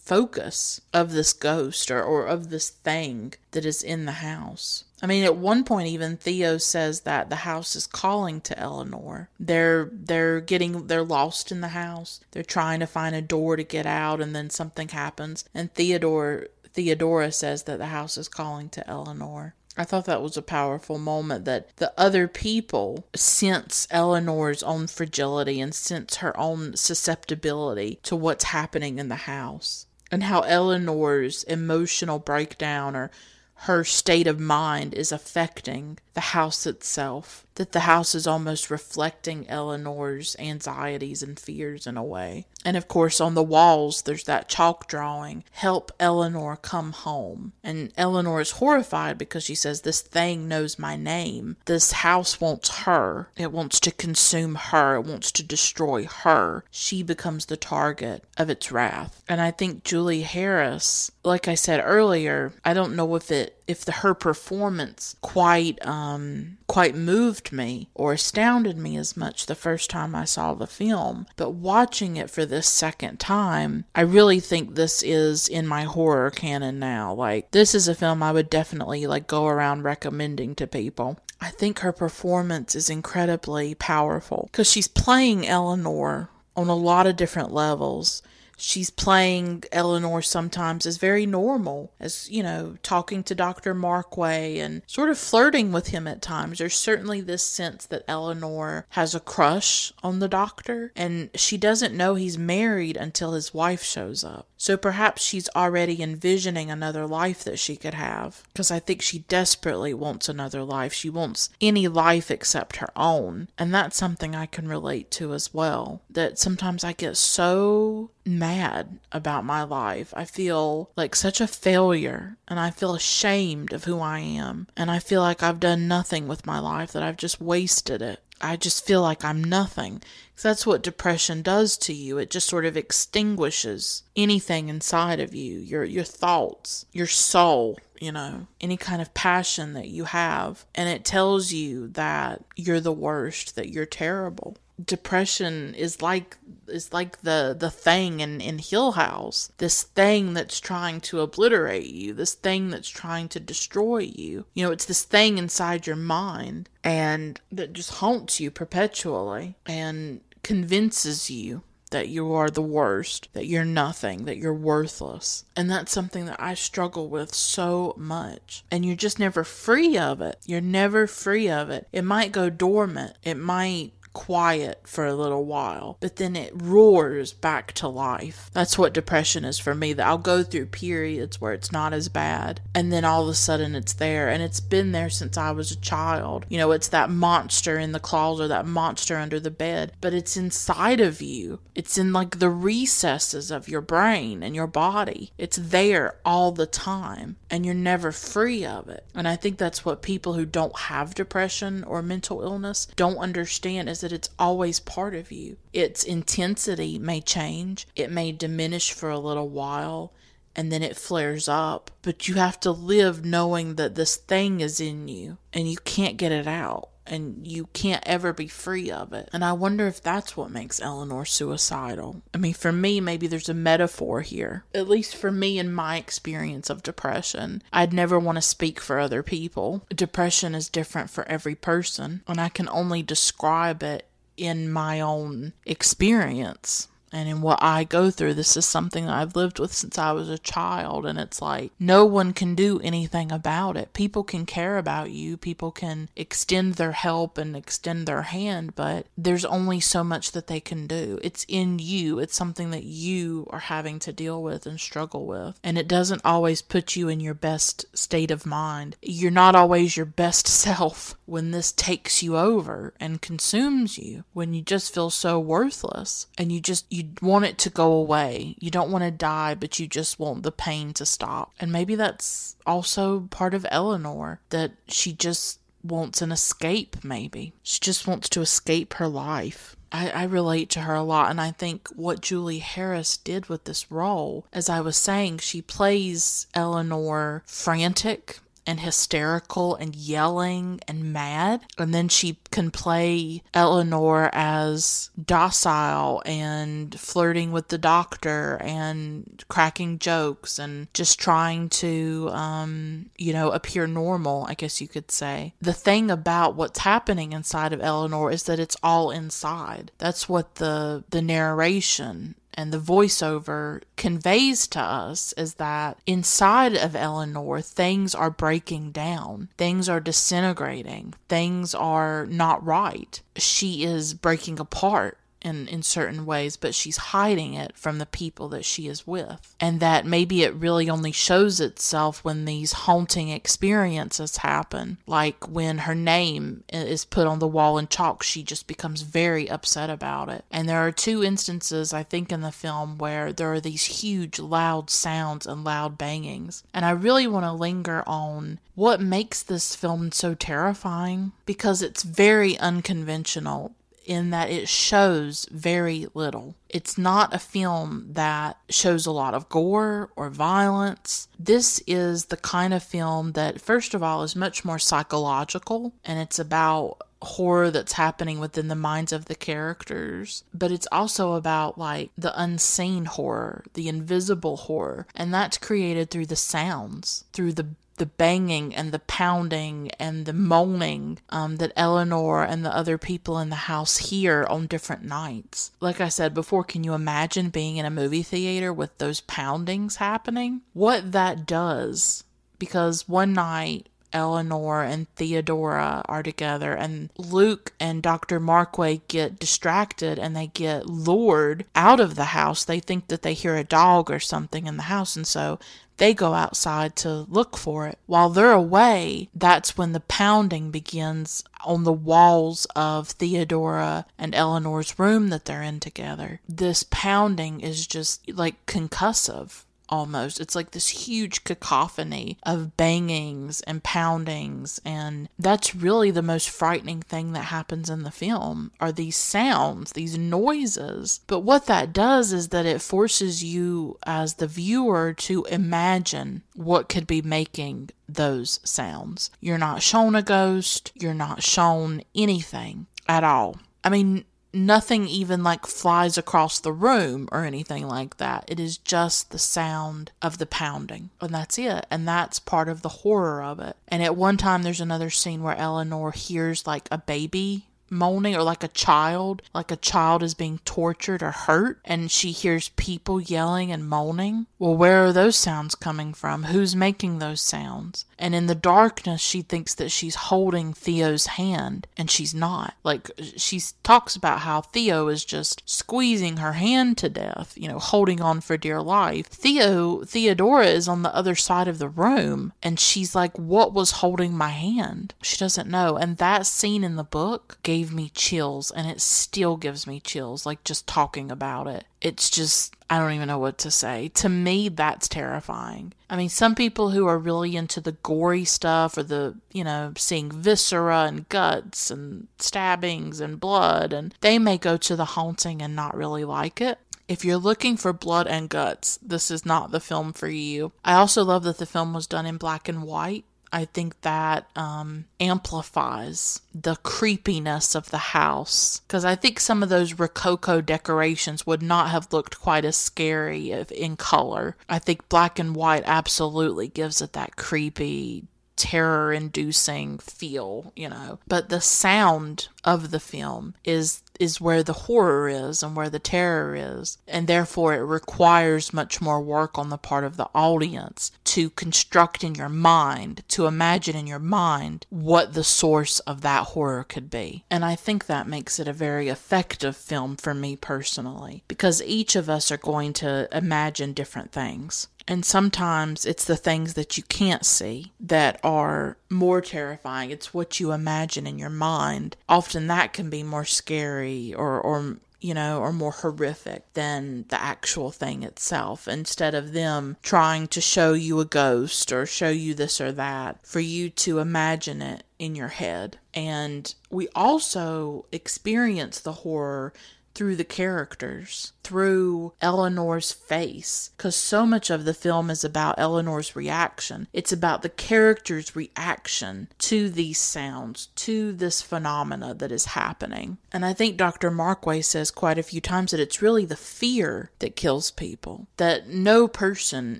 focus of this ghost or, or of this thing that is in the house. I mean, at one point, even Theo says that the house is calling to Eleanor. They're they're getting they're lost in the house. They're trying to find a door to get out, and then something happens. And Theodore Theodora says that the house is calling to Eleanor. I thought that was a powerful moment that the other people sense Eleanor's own fragility and sense her own susceptibility to what's happening in the house. And how Eleanor's emotional breakdown or her state of mind is affecting the house itself that the house is almost reflecting Eleanor's anxieties and fears in a way. And of course, on the walls, there's that chalk drawing Help Eleanor come home. And Eleanor is horrified because she says, This thing knows my name. This house wants her. It wants to consume her. It wants to destroy her. She becomes the target of its wrath. And I think Julie Harris, like I said earlier, I don't know if it if the, her performance quite um quite moved me or astounded me as much the first time I saw the film, but watching it for this second time, I really think this is in my horror canon now. Like this is a film I would definitely like go around recommending to people. I think her performance is incredibly powerful because she's playing Eleanor on a lot of different levels she's playing Eleanor sometimes as very normal, as, you know, talking to Dr. Markway and sort of flirting with him at times. There's certainly this sense that Eleanor has a crush on the doctor, and she doesn't know he's married until his wife shows up. So perhaps she's already envisioning another life that she could have, because I think she desperately wants another life. She wants any life except her own, and that's something I can relate to as well. That sometimes I get so mad about my life. I feel like such a failure and I feel ashamed of who I am. And I feel like I've done nothing with my life, that I've just wasted it. I just feel like I'm nothing. That's what depression does to you. It just sort of extinguishes anything inside of you, your your thoughts, your soul, you know, any kind of passion that you have. And it tells you that you're the worst, that you're terrible depression is like is like the the thing in in Hill House. This thing that's trying to obliterate you. This thing that's trying to destroy you. You know, it's this thing inside your mind and that just haunts you perpetually and convinces you that you are the worst, that you're nothing, that you're worthless. And that's something that I struggle with so much. And you're just never free of it. You're never free of it. It might go dormant. It might quiet for a little while, but then it roars back to life. That's what depression is for me. That I'll go through periods where it's not as bad, and then all of a sudden it's there, and it's been there since I was a child. You know, it's that monster in the closet, that monster under the bed, but it's inside of you. It's in like the recesses of your brain and your body. It's there all the time, and you're never free of it. And I think that's what people who don't have depression or mental illness don't understand is that it's always part of you. Its intensity may change, it may diminish for a little while, and then it flares up. But you have to live knowing that this thing is in you and you can't get it out and you can't ever be free of it. And I wonder if that's what makes Eleanor suicidal. I mean, for me, maybe there's a metaphor here. At least for me, in my experience of depression, I'd never want to speak for other people. Depression is different for every person, and I can only describe it in my own experience and in what I go through. This is something I've lived with since I was a child, and it's like no one can do anything about it. People can care about you, people can extend their help and extend their hand, but there's only so much that they can do. It's in you, it's something that you are having to deal with and struggle with, and it doesn't always put you in your best state of mind. You're not always your best self when this takes you over and consumes you, when you just feel so worthless and you just, you you want it to go away. You don't want to die, but you just want the pain to stop. And maybe that's also part of Eleanor that she just wants an escape, maybe. She just wants to escape her life. I, I, relate to her a lot, and I think what Julie Harris did with this role, as I was saying, she plays Eleanor frantic and hysterical and yelling and mad. And then she can play Eleanor as docile and flirting with the doctor and cracking jokes and just trying to, um, you know, appear normal, I guess you could say. The thing about what's happening inside of Eleanor is that it's all inside. That's what the the narration and the voiceover conveys to us is that inside of Eleanor, things are breaking down, things are disintegrating, things are not right. She is breaking apart in, in certain ways, but she's hiding it from the people that she is with. And that maybe it really only shows itself when these haunting experiences happen. Like when her name is put on the wall in chalk, she just becomes very upset about it. And there are two instances, I think, in the film where there are these huge, loud sounds and loud bangings. And I really want to linger on what makes this film so terrifying because it's very unconventional in that it shows very little. It's not a film that shows a lot of gore or violence. This is the kind of film that, first of all, is much more psychological and it's about horror that's happening within the minds of the characters, but it's also about like the unseen horror, the invisible horror, and that's created through the sounds, through the the banging and the pounding and the moaning um, that Eleanor and the other people in the house hear on different nights. Like I said before, can you imagine being in a movie theater with those poundings happening? What that does, because one night Eleanor and Theodora are together, and Luke and Dr. Markway get distracted and they get lured out of the house. They think that they hear a dog or something in the house, and so they go outside to look for it. While they're away, that's when the pounding begins on the walls of Theodora and Eleanor's room that they're in together. This pounding is just like concussive almost. It's like this huge cacophony of bangings and poundings and that's really the most frightening thing that happens in the film are these sounds, these noises. But what that does is that it forces you as the viewer to imagine what could be making those sounds. You're not shown a ghost, you're not shown anything at all. I mean, nothing even like flies across the room or anything like that. It is just the sound of the pounding. And that's it. And that's part of the horror of it. And at one time, there's another scene where Eleanor hears like a baby moaning or like a child, like a child is being tortured or hurt, and she hears people yelling and moaning. Well, where are those sounds coming from? Who's making those sounds? And in the darkness, she thinks that she's holding Theo's hand, and she's not. Like, she talks about how Theo is just squeezing her hand to death, you know, holding on for dear life. Theo, Theodora is on the other side of the room, and she's like, What was holding my hand? She doesn't know. And that scene in the book gave gave me chills and it still gives me chills like just talking about it. It's just I don't even know what to say. To me that's terrifying. I mean, some people who are really into the gory stuff or the, you know, seeing viscera and guts and stabbings and blood and they may go to the haunting and not really like it. If you're looking for blood and guts, this is not the film for you. I also love that the film was done in black and white I think that um, amplifies the creepiness of the house because I think some of those Rococo decorations would not have looked quite as scary if in color. I think black and white absolutely gives it that creepy, terror inducing feel, you know. But the sound of the film is is where the horror is and where the terror is. And therefore, it requires much more work on the part of the audience to construct in your mind, to imagine in your mind what the source of that horror could be. And I think that makes it a very effective film for me personally, because each of us are going to imagine different things. And sometimes it's the things that you can't see that are more terrifying. It's what you imagine in your mind. Often that can be more scary or, or you know, or more horrific than the actual thing itself. Instead of them trying to show you a ghost or show you this or that, for you to imagine it in your head. And we also experience the horror through the characters, through Eleanor's face, because so much of the film is about Eleanor's reaction. It's about the character's reaction to these sounds, to this phenomena that is happening. And I think Dr. Markway says quite a few times that it's really the fear that kills people, that no person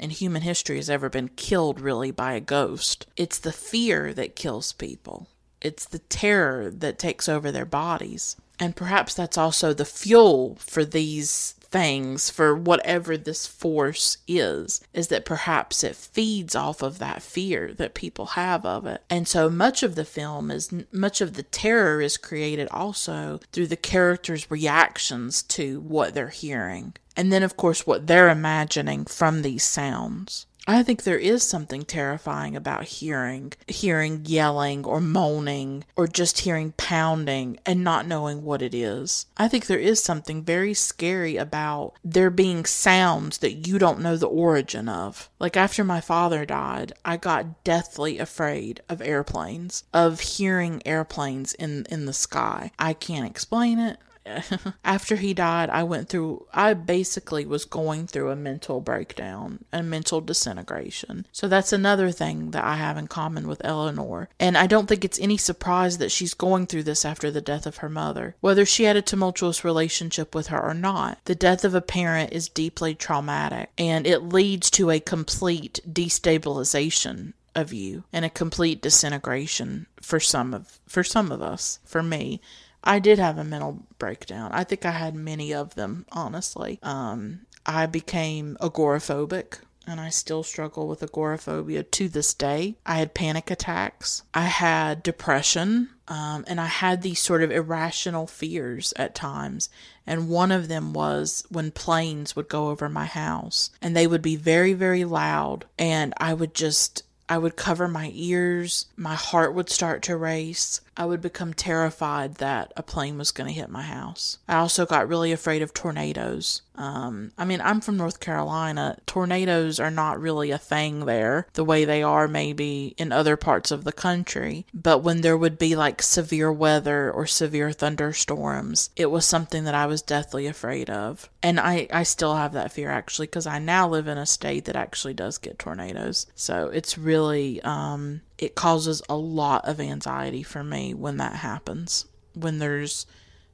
in human history has ever been killed really by a ghost. It's the fear that kills people. It's the terror that takes over their bodies. And perhaps that's also the fuel for these things, for whatever this force is, is that perhaps it feeds off of that fear that people have of it. And so much of the film is, much of the terror is created also through the characters' reactions to what they're hearing. And then, of course, what they're imagining from these sounds. I think there is something terrifying about hearing hearing yelling or moaning or just hearing pounding and not knowing what it is. I think there is something very scary about there being sounds that you don't know the origin of. Like after my father died, I got deathly afraid of airplanes, of hearing airplanes in in the sky. I can't explain it. after he died, I went through, I basically was going through a mental breakdown and mental disintegration. So that's another thing that I have in common with Eleanor. And I don't think it's any surprise that she's going through this after the death of her mother. Whether she had a tumultuous relationship with her or not, the death of a parent is deeply traumatic and it leads to a complete destabilization of you and a complete disintegration for some of for some of us for me I did have a mental breakdown. I think I had many of them, honestly. Um, I became agoraphobic and I still struggle with agoraphobia to this day. I had panic attacks. I had depression. Um, and I had these sort of irrational fears at times. And one of them was when planes would go over my house and they would be very, very loud. And I would just, I would cover my ears. My heart would start to race. I would become terrified that a plane was going to hit my house. I also got really afraid of tornadoes. Um, I mean, I'm from North Carolina. Tornadoes are not really a thing there the way they are maybe in other parts of the country. But when there would be like severe weather or severe thunderstorms, it was something that I was deathly afraid of. And I, I still have that fear actually because I now live in a state that actually does get tornadoes. So it's really, um, it causes a lot of anxiety for me when that happens. When there's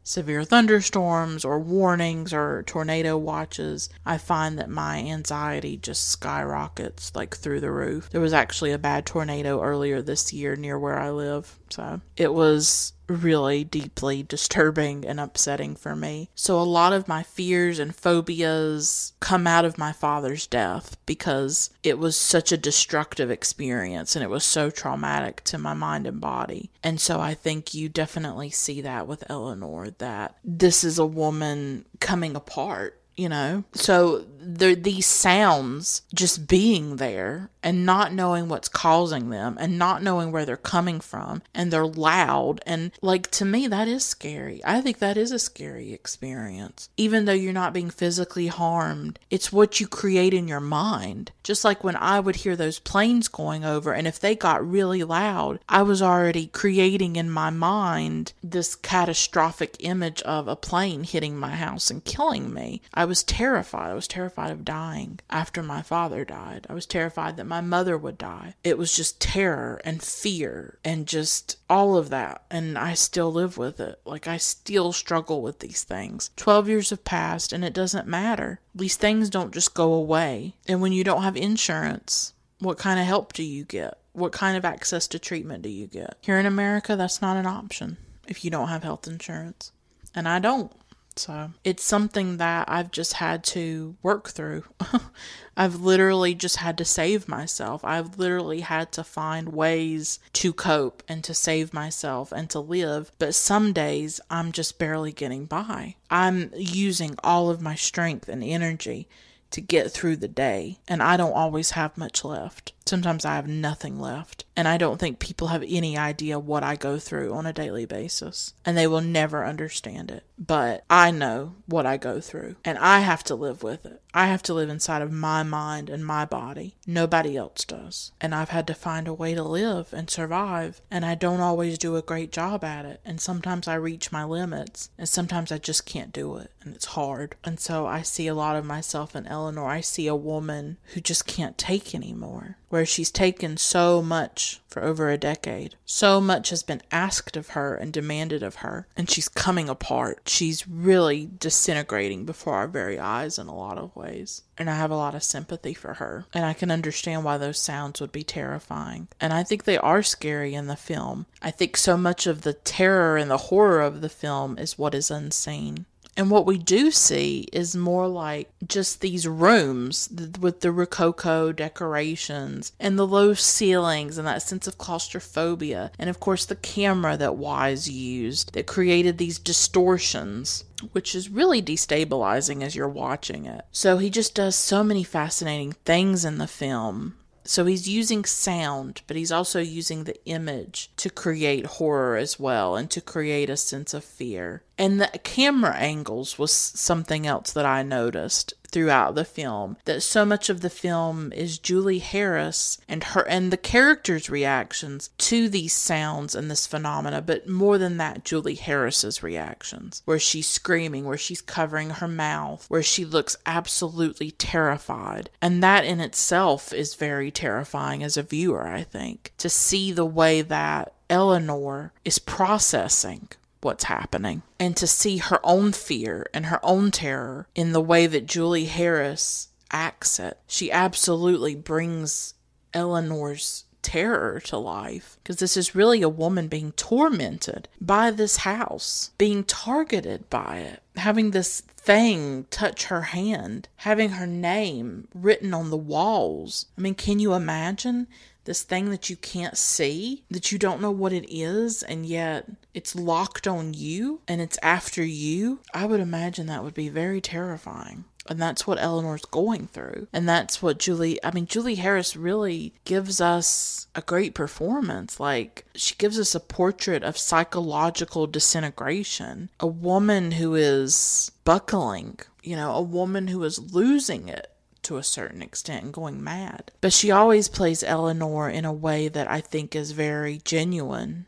severe thunderstorms or warnings or tornado watches, I find that my anxiety just skyrockets like through the roof. There was actually a bad tornado earlier this year near where I live. So it was really deeply disturbing and upsetting for me. So, a lot of my fears and phobias come out of my father's death because it was such a destructive experience and it was so traumatic to my mind and body. And so, I think you definitely see that with Eleanor that this is a woman coming apart you know so there these sounds just being there and not knowing what's causing them and not knowing where they're coming from and they're loud and like to me that is scary. I think that is a scary experience. Even though you're not being physically harmed it's what you create in your mind. Just like when i would hear those planes going over and if they got really loud i was already creating in my mind this catastrophic image of a plane hitting my house and killing me. I was terrified. I was terrified of dying after my father died. I was terrified that my mother would die. It was just terror and fear and just all of that. And I still live with it. Like, I still struggle with these things. 12 years have passed and it doesn't matter. These things don't just go away. And when you don't have insurance, what kind of help do you get? What kind of access to treatment do you get? Here in America, that's not an option if you don't have health insurance. And I don't. So it's something that I've just had to work through. I've literally just had to save myself. I've literally had to find ways to cope and to save myself and to live. But some days I'm just barely getting by. I'm using all of my strength and energy to get through the day, and I don't always have much left. Sometimes I have nothing left. And I don't think people have any idea what I go through on a daily basis. And they will never understand it. But I know what I go through. And I have to live with it. I have to live inside of my mind and my body. Nobody else does. And I've had to find a way to live and survive. And I don't always do a great job at it. And sometimes I reach my limits. And sometimes I just can't do it. And it's hard. And so I see a lot of myself in Eleanor. I see a woman who just can't take anymore where she's taken so much for over a decade. So much has been asked of her and demanded of her, and she's coming apart. She's really disintegrating before our very eyes in a lot of ways. And I have a lot of sympathy for her, and I can understand why those sounds would be terrifying. And I think they are scary in the film. I think so much of the terror and the horror of the film is what is unseen And what we do see is more like just these rooms with the Rococo decorations and the low ceilings and that sense of claustrophobia. And of course, the camera that Wise used that created these distortions which is really destabilizing as you're watching it. So he just does so many fascinating things in the film so he's using sound, but he's also using the image to create horror as well and to create a sense of fear. And the camera angles was something else that I noticed throughout the film that so much of the film is Julie Harris and her and the characters' reactions to these sounds and this phenomena, but more than that, Julie Harris's reactions, where she's screaming, where she's covering her mouth, where she looks absolutely terrified. And that in itself is very terrifying as a viewer, I think, to see the way that Eleanor is processing what's happening and to see her own fear and her own terror in the way that Julie Harris acts it. She absolutely brings Eleanor's terror to life because this is really a woman being tormented by this house, being targeted by it, having this thing touch her hand, having her name written on the walls. I mean, can you imagine this thing that you can't see, that you don't know what it is, and yet it's locked on you and it's after you, I would imagine that would be very terrifying. And that's what Eleanor's going through. And that's what Julie, I mean, Julie Harris really gives us a great performance. Like, she gives us a portrait of psychological disintegration. A woman who is buckling, you know, a woman who is losing it to a certain extent and going mad. But she always plays Eleanor in a way that I think is very genuine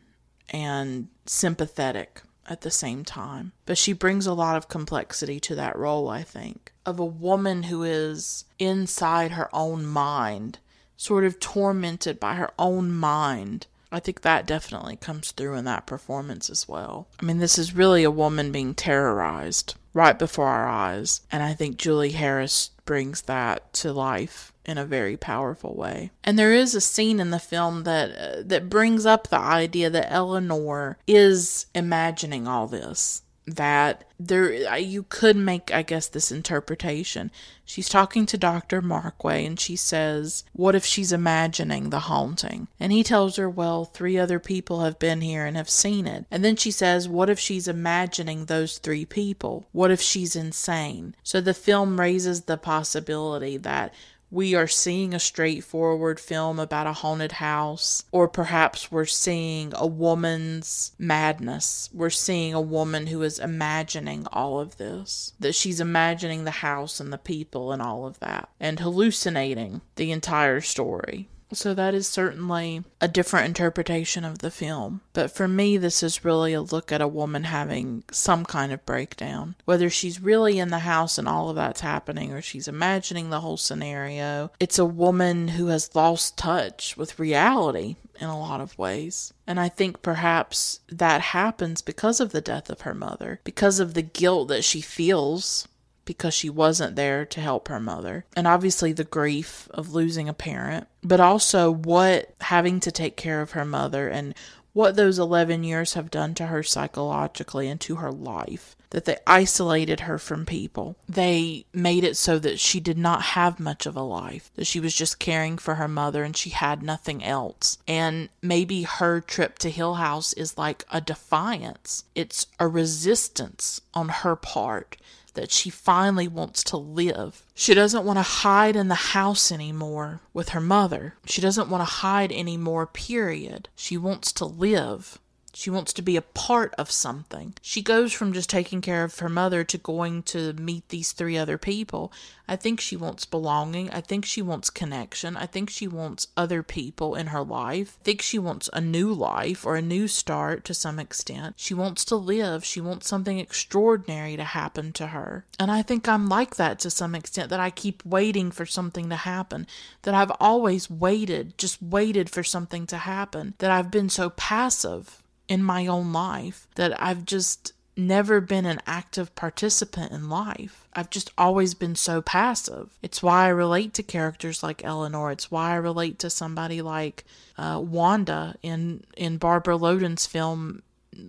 and sympathetic at the same time. But she brings a lot of complexity to that role, I think, of a woman who is inside her own mind, sort of tormented by her own mind. I think that definitely comes through in that performance as well. I mean, this is really a woman being terrorized right before our eyes. And I think Julie Harris brings that to life in a very powerful way. And there is a scene in the film that uh, that brings up the idea that Eleanor is imagining all this that there you could make i guess this interpretation. She's talking to dr markway and she says what if she's imagining the haunting? And he tells her well three other people have been here and have seen it. And then she says what if she's imagining those three people? What if she's insane? So the film raises the possibility that we are seeing a straightforward film about a haunted house, or perhaps we're seeing a woman's madness. We're seeing a woman who is imagining all of this, that she's imagining the house and the people and all of that, and hallucinating the entire story. So that is certainly a different interpretation of the film. But for me, this is really a look at a woman having some kind of breakdown. Whether she's really in the house and all of that's happening or she's imagining the whole scenario, it's a woman who has lost touch with reality in a lot of ways. And I think perhaps that happens because of the death of her mother, because of the guilt that she feels because she wasn't there to help her mother. And obviously the grief of losing a parent, but also what having to take care of her mother and what those 11 years have done to her psychologically and to her life. That they isolated her from people. They made it so that she did not have much of a life, that she was just caring for her mother and she had nothing else. And maybe her trip to Hill House is like a defiance, it's a resistance on her part that she finally wants to live. She doesn't want to hide in the house anymore with her mother. She doesn't want to hide anymore, period. She wants to live. She wants to be a part of something. She goes from just taking care of her mother to going to meet these three other people. I think she wants belonging. I think she wants connection. I think she wants other people in her life. I think she wants a new life or a new start to some extent. She wants to live. She wants something extraordinary to happen to her. And I think I'm like that to some extent, that I keep waiting for something to happen, that I've always waited, just waited for something to happen, that I've been so passive in my own life that I've just never been an active participant in life. I've just always been so passive. It's why I relate to characters like Eleanor. It's why I relate to somebody like uh, Wanda in in Barbara Loden's film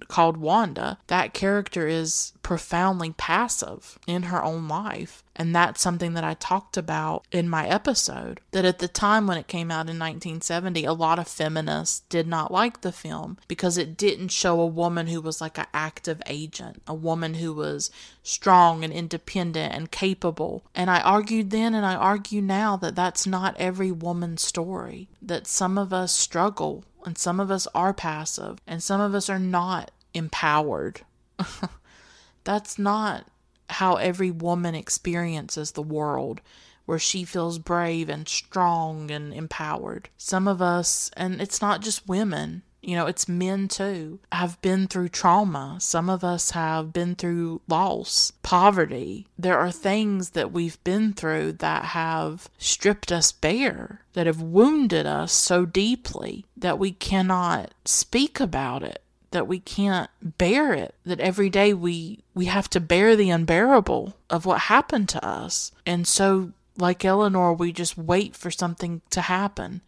called Wanda, that character is profoundly passive in her own life. And that's something that I talked about in my episode. That at the time when it came out in 1970, a lot of feminists did not like the film because it didn't show a woman who was like an active agent, a woman who was strong and independent and capable. And I argued then and I argue now that that's not every woman's story, that some of us struggle and some of us are passive and some of us are not empowered. that's not how every woman experiences the world, where she feels brave and strong and empowered. Some of us, and it's not just women, you know, it's men too, have been through trauma. Some of us have been through loss, poverty. There are things that we've been through that have stripped us bare, that have wounded us so deeply that we cannot speak about it that we can't bear it that every day we we have to bear the unbearable of what happened to us and so like eleanor we just wait for something to happen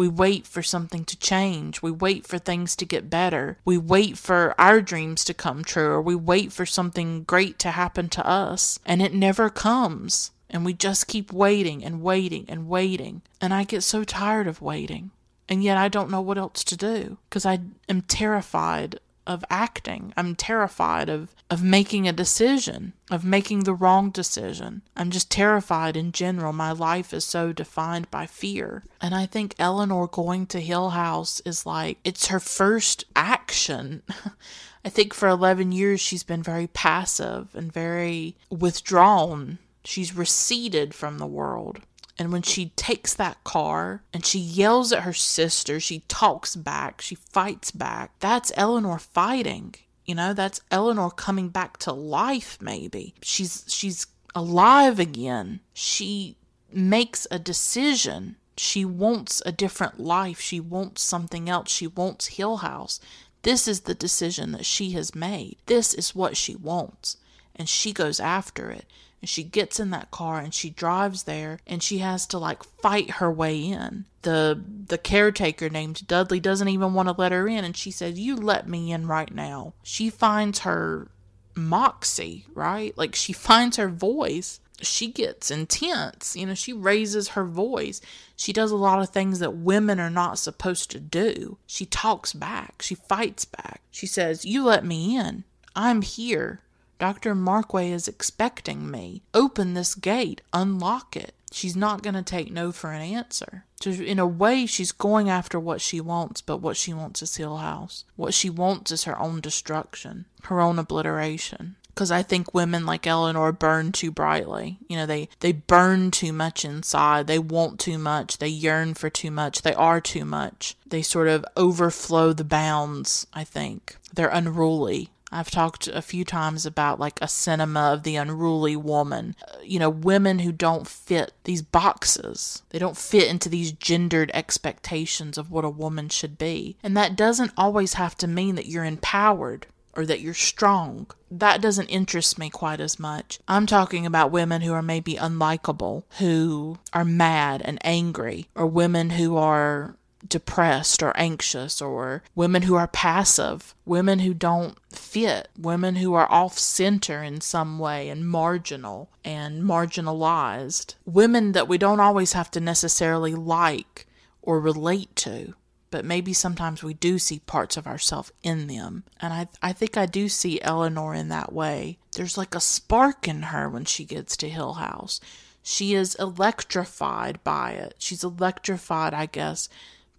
we wait for something to change. We wait for things to get better. We wait for our dreams to come true, or we wait for something great to happen to us, and it never comes. And we just keep waiting and waiting and waiting. And I get so tired of waiting and yet I don't know what else to do because I am terrified of acting. I'm terrified of, of making a decision, of making the wrong decision. I'm just terrified in general. My life is so defined by fear. And I think Eleanor going to Hill House is like, it's her first action. I think for 11 years she's been very passive and very withdrawn. She's receded from the world. And when she takes that car and she yells at her sister, she talks back, she fights back. That's Eleanor fighting. You know, that's Eleanor coming back to life maybe. She's she's alive again. She makes a decision. She wants a different life. She wants something else. She wants Hill House. This is the decision that she has made. This is what she wants. And she goes after it and she gets in that car and she drives there and she has to like fight her way in. The the caretaker named Dudley doesn't even want to let her in and she says, "You let me in right now." She finds her moxie, right? Like she finds her voice. She gets intense. You know, she raises her voice. She does a lot of things that women are not supposed to do. She talks back. She fights back. She says, "You let me in. I'm here. Dr. Markway is expecting me. Open this gate, unlock it. She's not going to take no for an answer. So in a way, she's going after what she wants, but what she wants is Hill House. What she wants is her own destruction, her own obliteration. Because I think women like Eleanor burn too brightly. You know, they, they burn too much inside. They want too much. They yearn for too much. They are too much. They sort of overflow the bounds, I think. They're unruly. I've talked a few times about like a cinema of the unruly woman. Uh, you know, women who don't fit these boxes. They don't fit into these gendered expectations of what a woman should be. And that doesn't always have to mean that you're empowered or that you're strong. That doesn't interest me quite as much. I'm talking about women who are maybe unlikable, who are mad and angry, or women who are depressed or anxious, or women who are passive, women who don't fit, women who are off center in some way and marginal and marginalized, women that we don't always have to necessarily like or relate to. But maybe sometimes we do see parts of ourselves in them. And I, I think I do see Eleanor in that way. There's like a spark in her when she gets to Hill House. She is electrified by it. She's electrified, I guess,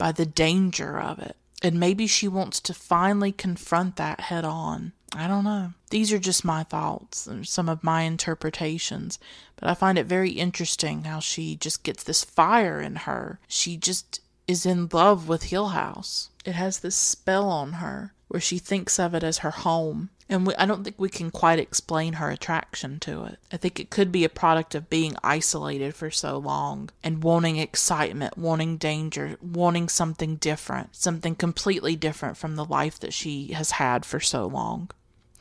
by the danger of it. And maybe she wants to finally confront that head on. I don't know. These are just my thoughts and some of my interpretations, but I find it very interesting how she just gets this fire in her. She just is in love with Hill House. It has this spell on her where she thinks of it as her home and we, I don't think we can quite explain her attraction to it. I think it could be a product of being isolated for so long and wanting excitement, wanting danger, wanting something different, something completely different from the life that she has had for so long.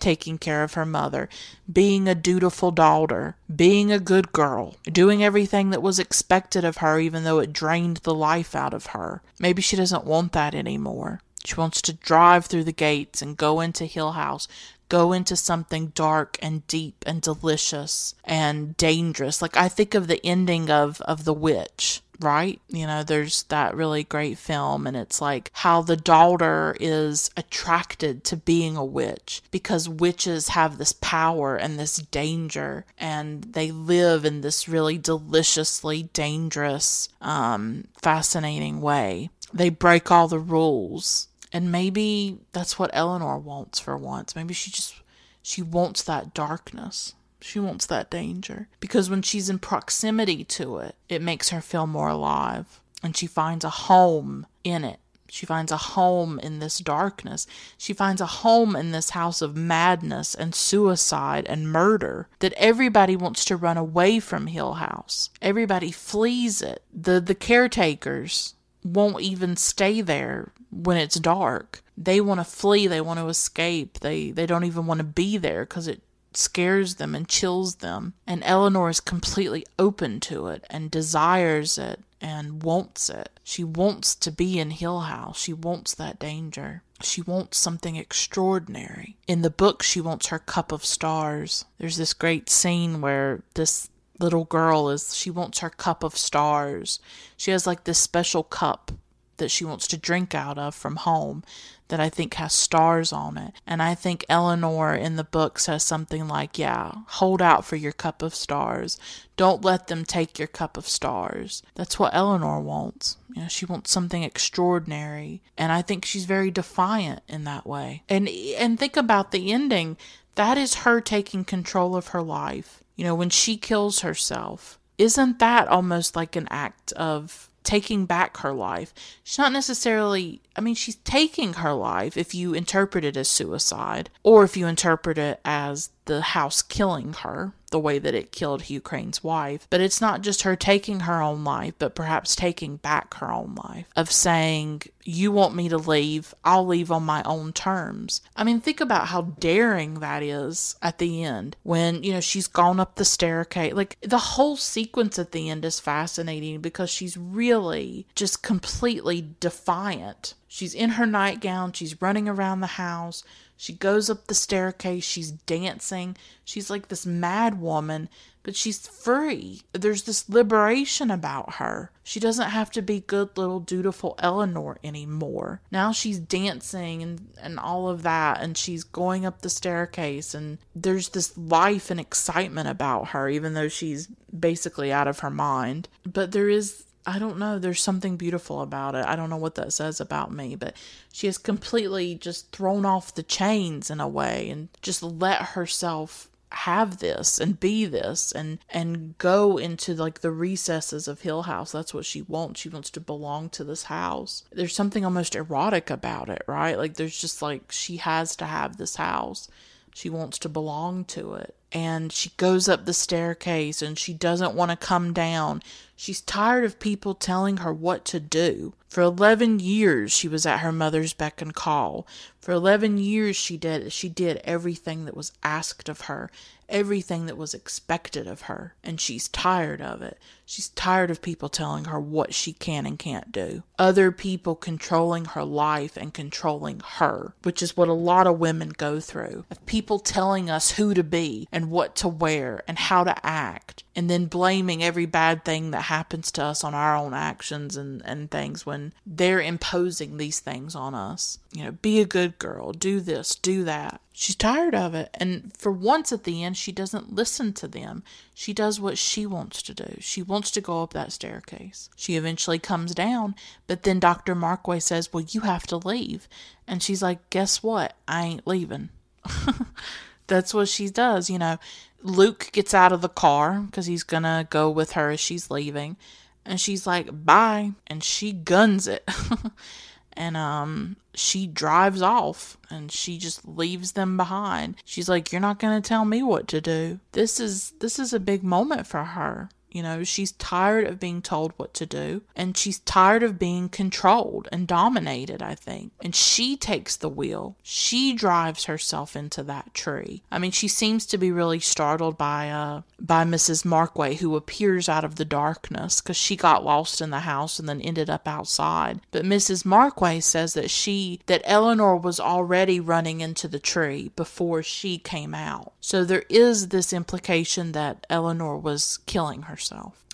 Taking care of her mother, being a dutiful daughter, being a good girl, doing everything that was expected of her, even though it drained the life out of her. Maybe she doesn't want that anymore. She wants to drive through the gates and go into Hill House, go into something dark and deep and delicious and dangerous. Like I think of the ending of of The Witch right? You know, there's that really great film, and it's like how the daughter is attracted to being a witch because witches have this power and this danger, and they live in this really deliciously dangerous, um, fascinating way. They break all the rules. And maybe that's what Eleanor wants for once. Maybe she just she wants that darkness. She wants that danger because when she's in proximity to it, it makes her feel more alive and she finds a home in it. She finds a home in this darkness. She finds a home in this house of madness and suicide and murder that everybody wants to run away from Hill House. Everybody flees it. The the caretakers won't even stay there when it's dark. They want to flee, they want to escape. They they don't even want to be there cuz it scares them and chills them. And Eleanor is completely open to it and desires it and wants it. She wants to be in Hill House. She wants that danger. She wants something extraordinary. In the book, she wants her cup of stars. There's this great scene where this little girl is, she wants her cup of stars. She has like this special cup that she wants to drink out of from home that I think has stars on it. And I think Eleanor in the book says something like, Yeah, hold out for your cup of stars. Don't let them take your cup of stars. That's what Eleanor wants. You know, she wants something extraordinary. And I think she's very defiant in that way. And and think about the ending. That is her taking control of her life. You know, when she kills herself. Isn't that almost like an act of taking back her life. She's not necessarily, I mean, she's taking her life if you interpret it as suicide, or if you interpret it as the house killing her, the way that it killed Hugh Crain's wife. But it's not just her taking her own life, but perhaps taking back her own life, of saying, You want me to leave, I'll leave on my own terms. I mean, think about how daring that is at the end when, you know, she's gone up the staircase. Like, the whole sequence at the end is fascinating because she's really just completely defiant. She's in her nightgown, she's running around the house, she goes up the staircase, she's dancing. She's like this mad woman, but she's free. There's this liberation about her. She doesn't have to be good little dutiful Eleanor anymore. Now she's dancing and, and all of that, and she's going up the staircase, and there's this life and excitement about her, even though she's basically out of her mind. But there is I don't know. There's something beautiful about it. I don't know what that says about me, but she has completely just thrown off the chains in a way and just let herself have this and be this and and go into like the recesses of Hill House. That's what she wants. She wants to belong to this house. There's something almost erotic about it, right? Like there's just like she has to have this house. She wants to belong to it. And she goes up the staircase and she doesn't want to come down. She's tired of people telling her what to do. For 11 years she was at her mother's beck and call. For 11 years she did she did everything that was asked of her, everything that was expected of her, and she's tired of it. She's tired of people telling her what she can and can't do. Other people controlling her life and controlling her, which is what a lot of women go through. Of people telling us who to be and what to wear and how to act and then blaming every bad thing that happens to us on our own actions and, and things when they're imposing these things on us. You know, be a good girl, do this, do that. She's tired of it. And for once at the end, she doesn't listen to them. She does what she wants to do. She wants to go up that staircase. She eventually comes down, but then Dr. Markway says, Well, you have to leave. And she's like, Guess what? I ain't leaving. That's what she does, you know. Luke gets out of the car because he's gonna go with her as she's leaving. And she's like, bye. And she guns it. and um she drives off and she just leaves them behind. She's like, You're not gonna tell me what to do. This is this is a big moment for her. You know, she's tired of being told what to do and she's tired of being controlled and dominated, I think. And she takes the wheel. She drives herself into that tree. I mean, she seems to be really startled by uh by Mrs. Markway who appears out of the darkness cuz she got lost in the house and then ended up outside. But Mrs. Markway says that she that Eleanor was already running into the tree before she came out. So there is this implication that Eleanor was killing herself.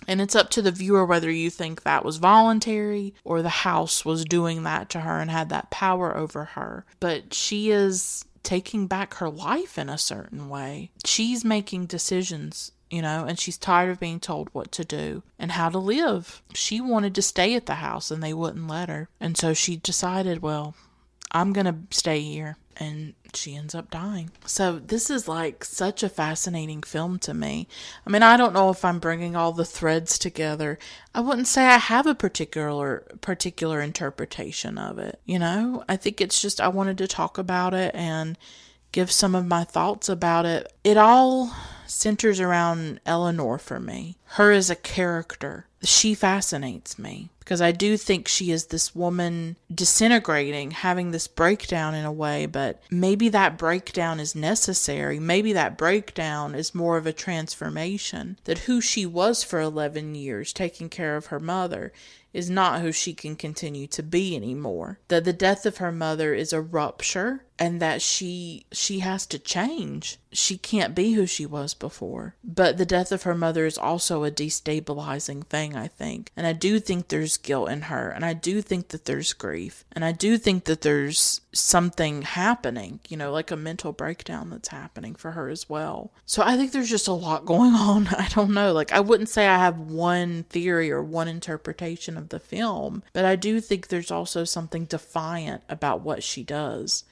And it's up to the viewer whether you think that was voluntary or the house was doing that to her and had that power over her. But she is taking back her life in a certain way. She's making decisions you know, and she's tired of being told what to do and how to live. She wanted to stay at the house and they wouldn't let her. And so she decided, well, I'm going to stay here and she ends up dying. So this is like such a fascinating film to me. I mean, I don't know if I'm bringing all the threads together. I wouldn't say I have a particular particular interpretation of it. You know, I think it's just I wanted to talk about it and give some of my thoughts about it. It all centers around Eleanor for me. Her as a character. She fascinates me because I do think she is this woman disintegrating, having this breakdown in a way, but maybe that breakdown is necessary. Maybe that breakdown is more of a transformation. That who she was for 11 years, taking care of her mother, is not who she can continue to be anymore. That the death of her mother is a rupture and that she she has to change. She can't be who she was before. But the death of her mother is also a destabilizing thing, I think. And I do think there's guilt in her and I do think that there's grief. And I do think that there's something happening, you know, like a mental breakdown that's happening for her as well. So I think there's just a lot going on. I don't know. Like I wouldn't say I have one theory or one interpretation of the film, but I do think there's also something defiant about what she does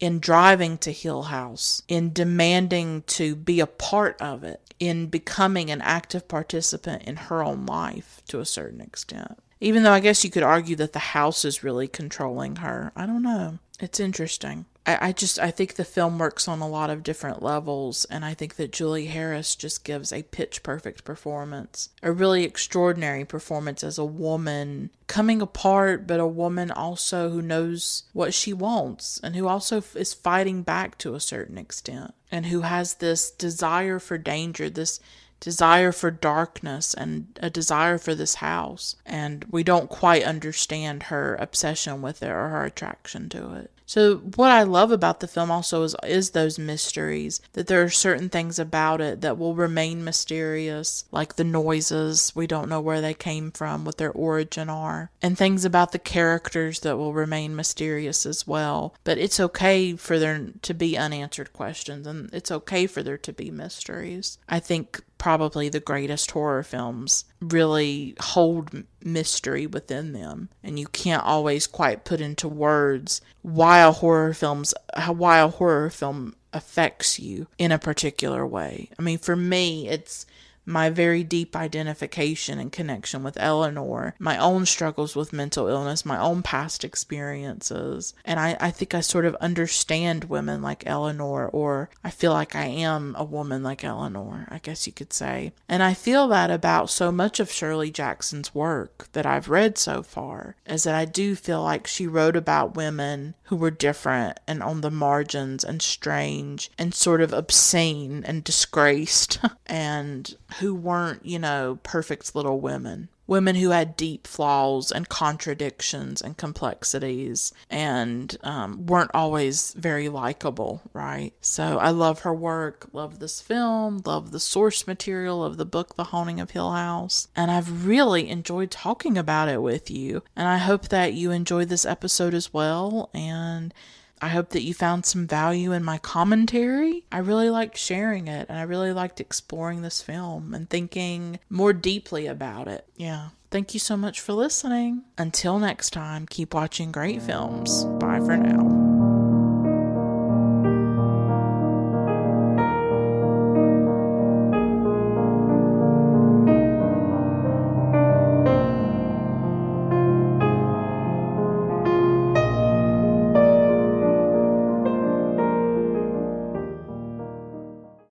in driving to Hill House, in demanding to be a part of it, in becoming an active participant in her own life to a certain extent. Even though I guess you could argue that the house is really controlling her. I don't know. It's interesting. I, I just I think the film works on a lot of different levels, and I think that Julie Harris just gives a pitch perfect performance, a really extraordinary performance as a woman coming apart, but a woman also who knows what she wants and who also is fighting back to a certain extent, and who has this desire for danger, this desire for darkness and a desire for this house. And we don't quite understand her obsession with it or her attraction to it. So what I love about the film also is is those mysteries that there are certain things about it that will remain mysterious like the noises we don't know where they came from what their origin are and things about the characters that will remain mysterious as well but it's okay for there to be unanswered questions and it's okay for there to be mysteries I think probably the greatest horror films really hold mystery within them and you can't always quite put into words why a horror film's why a horror film affects you in a particular way. I mean for me it's my very deep identification and connection with Eleanor, my own struggles with mental illness, my own past experiences. And I, I think I sort of understand women like Eleanor, or I feel like I am a woman like Eleanor, I guess you could say. And I feel that about so much of Shirley Jackson's work that I've read so far, is that I do feel like she wrote about women who were different and on the margins and strange and sort of obscene and disgraced and who weren't, you know, perfect little women. Women who had deep flaws and contradictions and complexities and um, weren't always very likable, right? So I love her work, love this film, love the source material of the book, The Haunting of Hill House. And I've really enjoyed talking about it with you. And I hope that you enjoyed this episode as well. And I hope that you found some value in my commentary. I really liked sharing it and I really liked exploring this film and thinking more deeply about it. Yeah. Thank you so much for listening. Until next time, keep watching great films. Bye for now.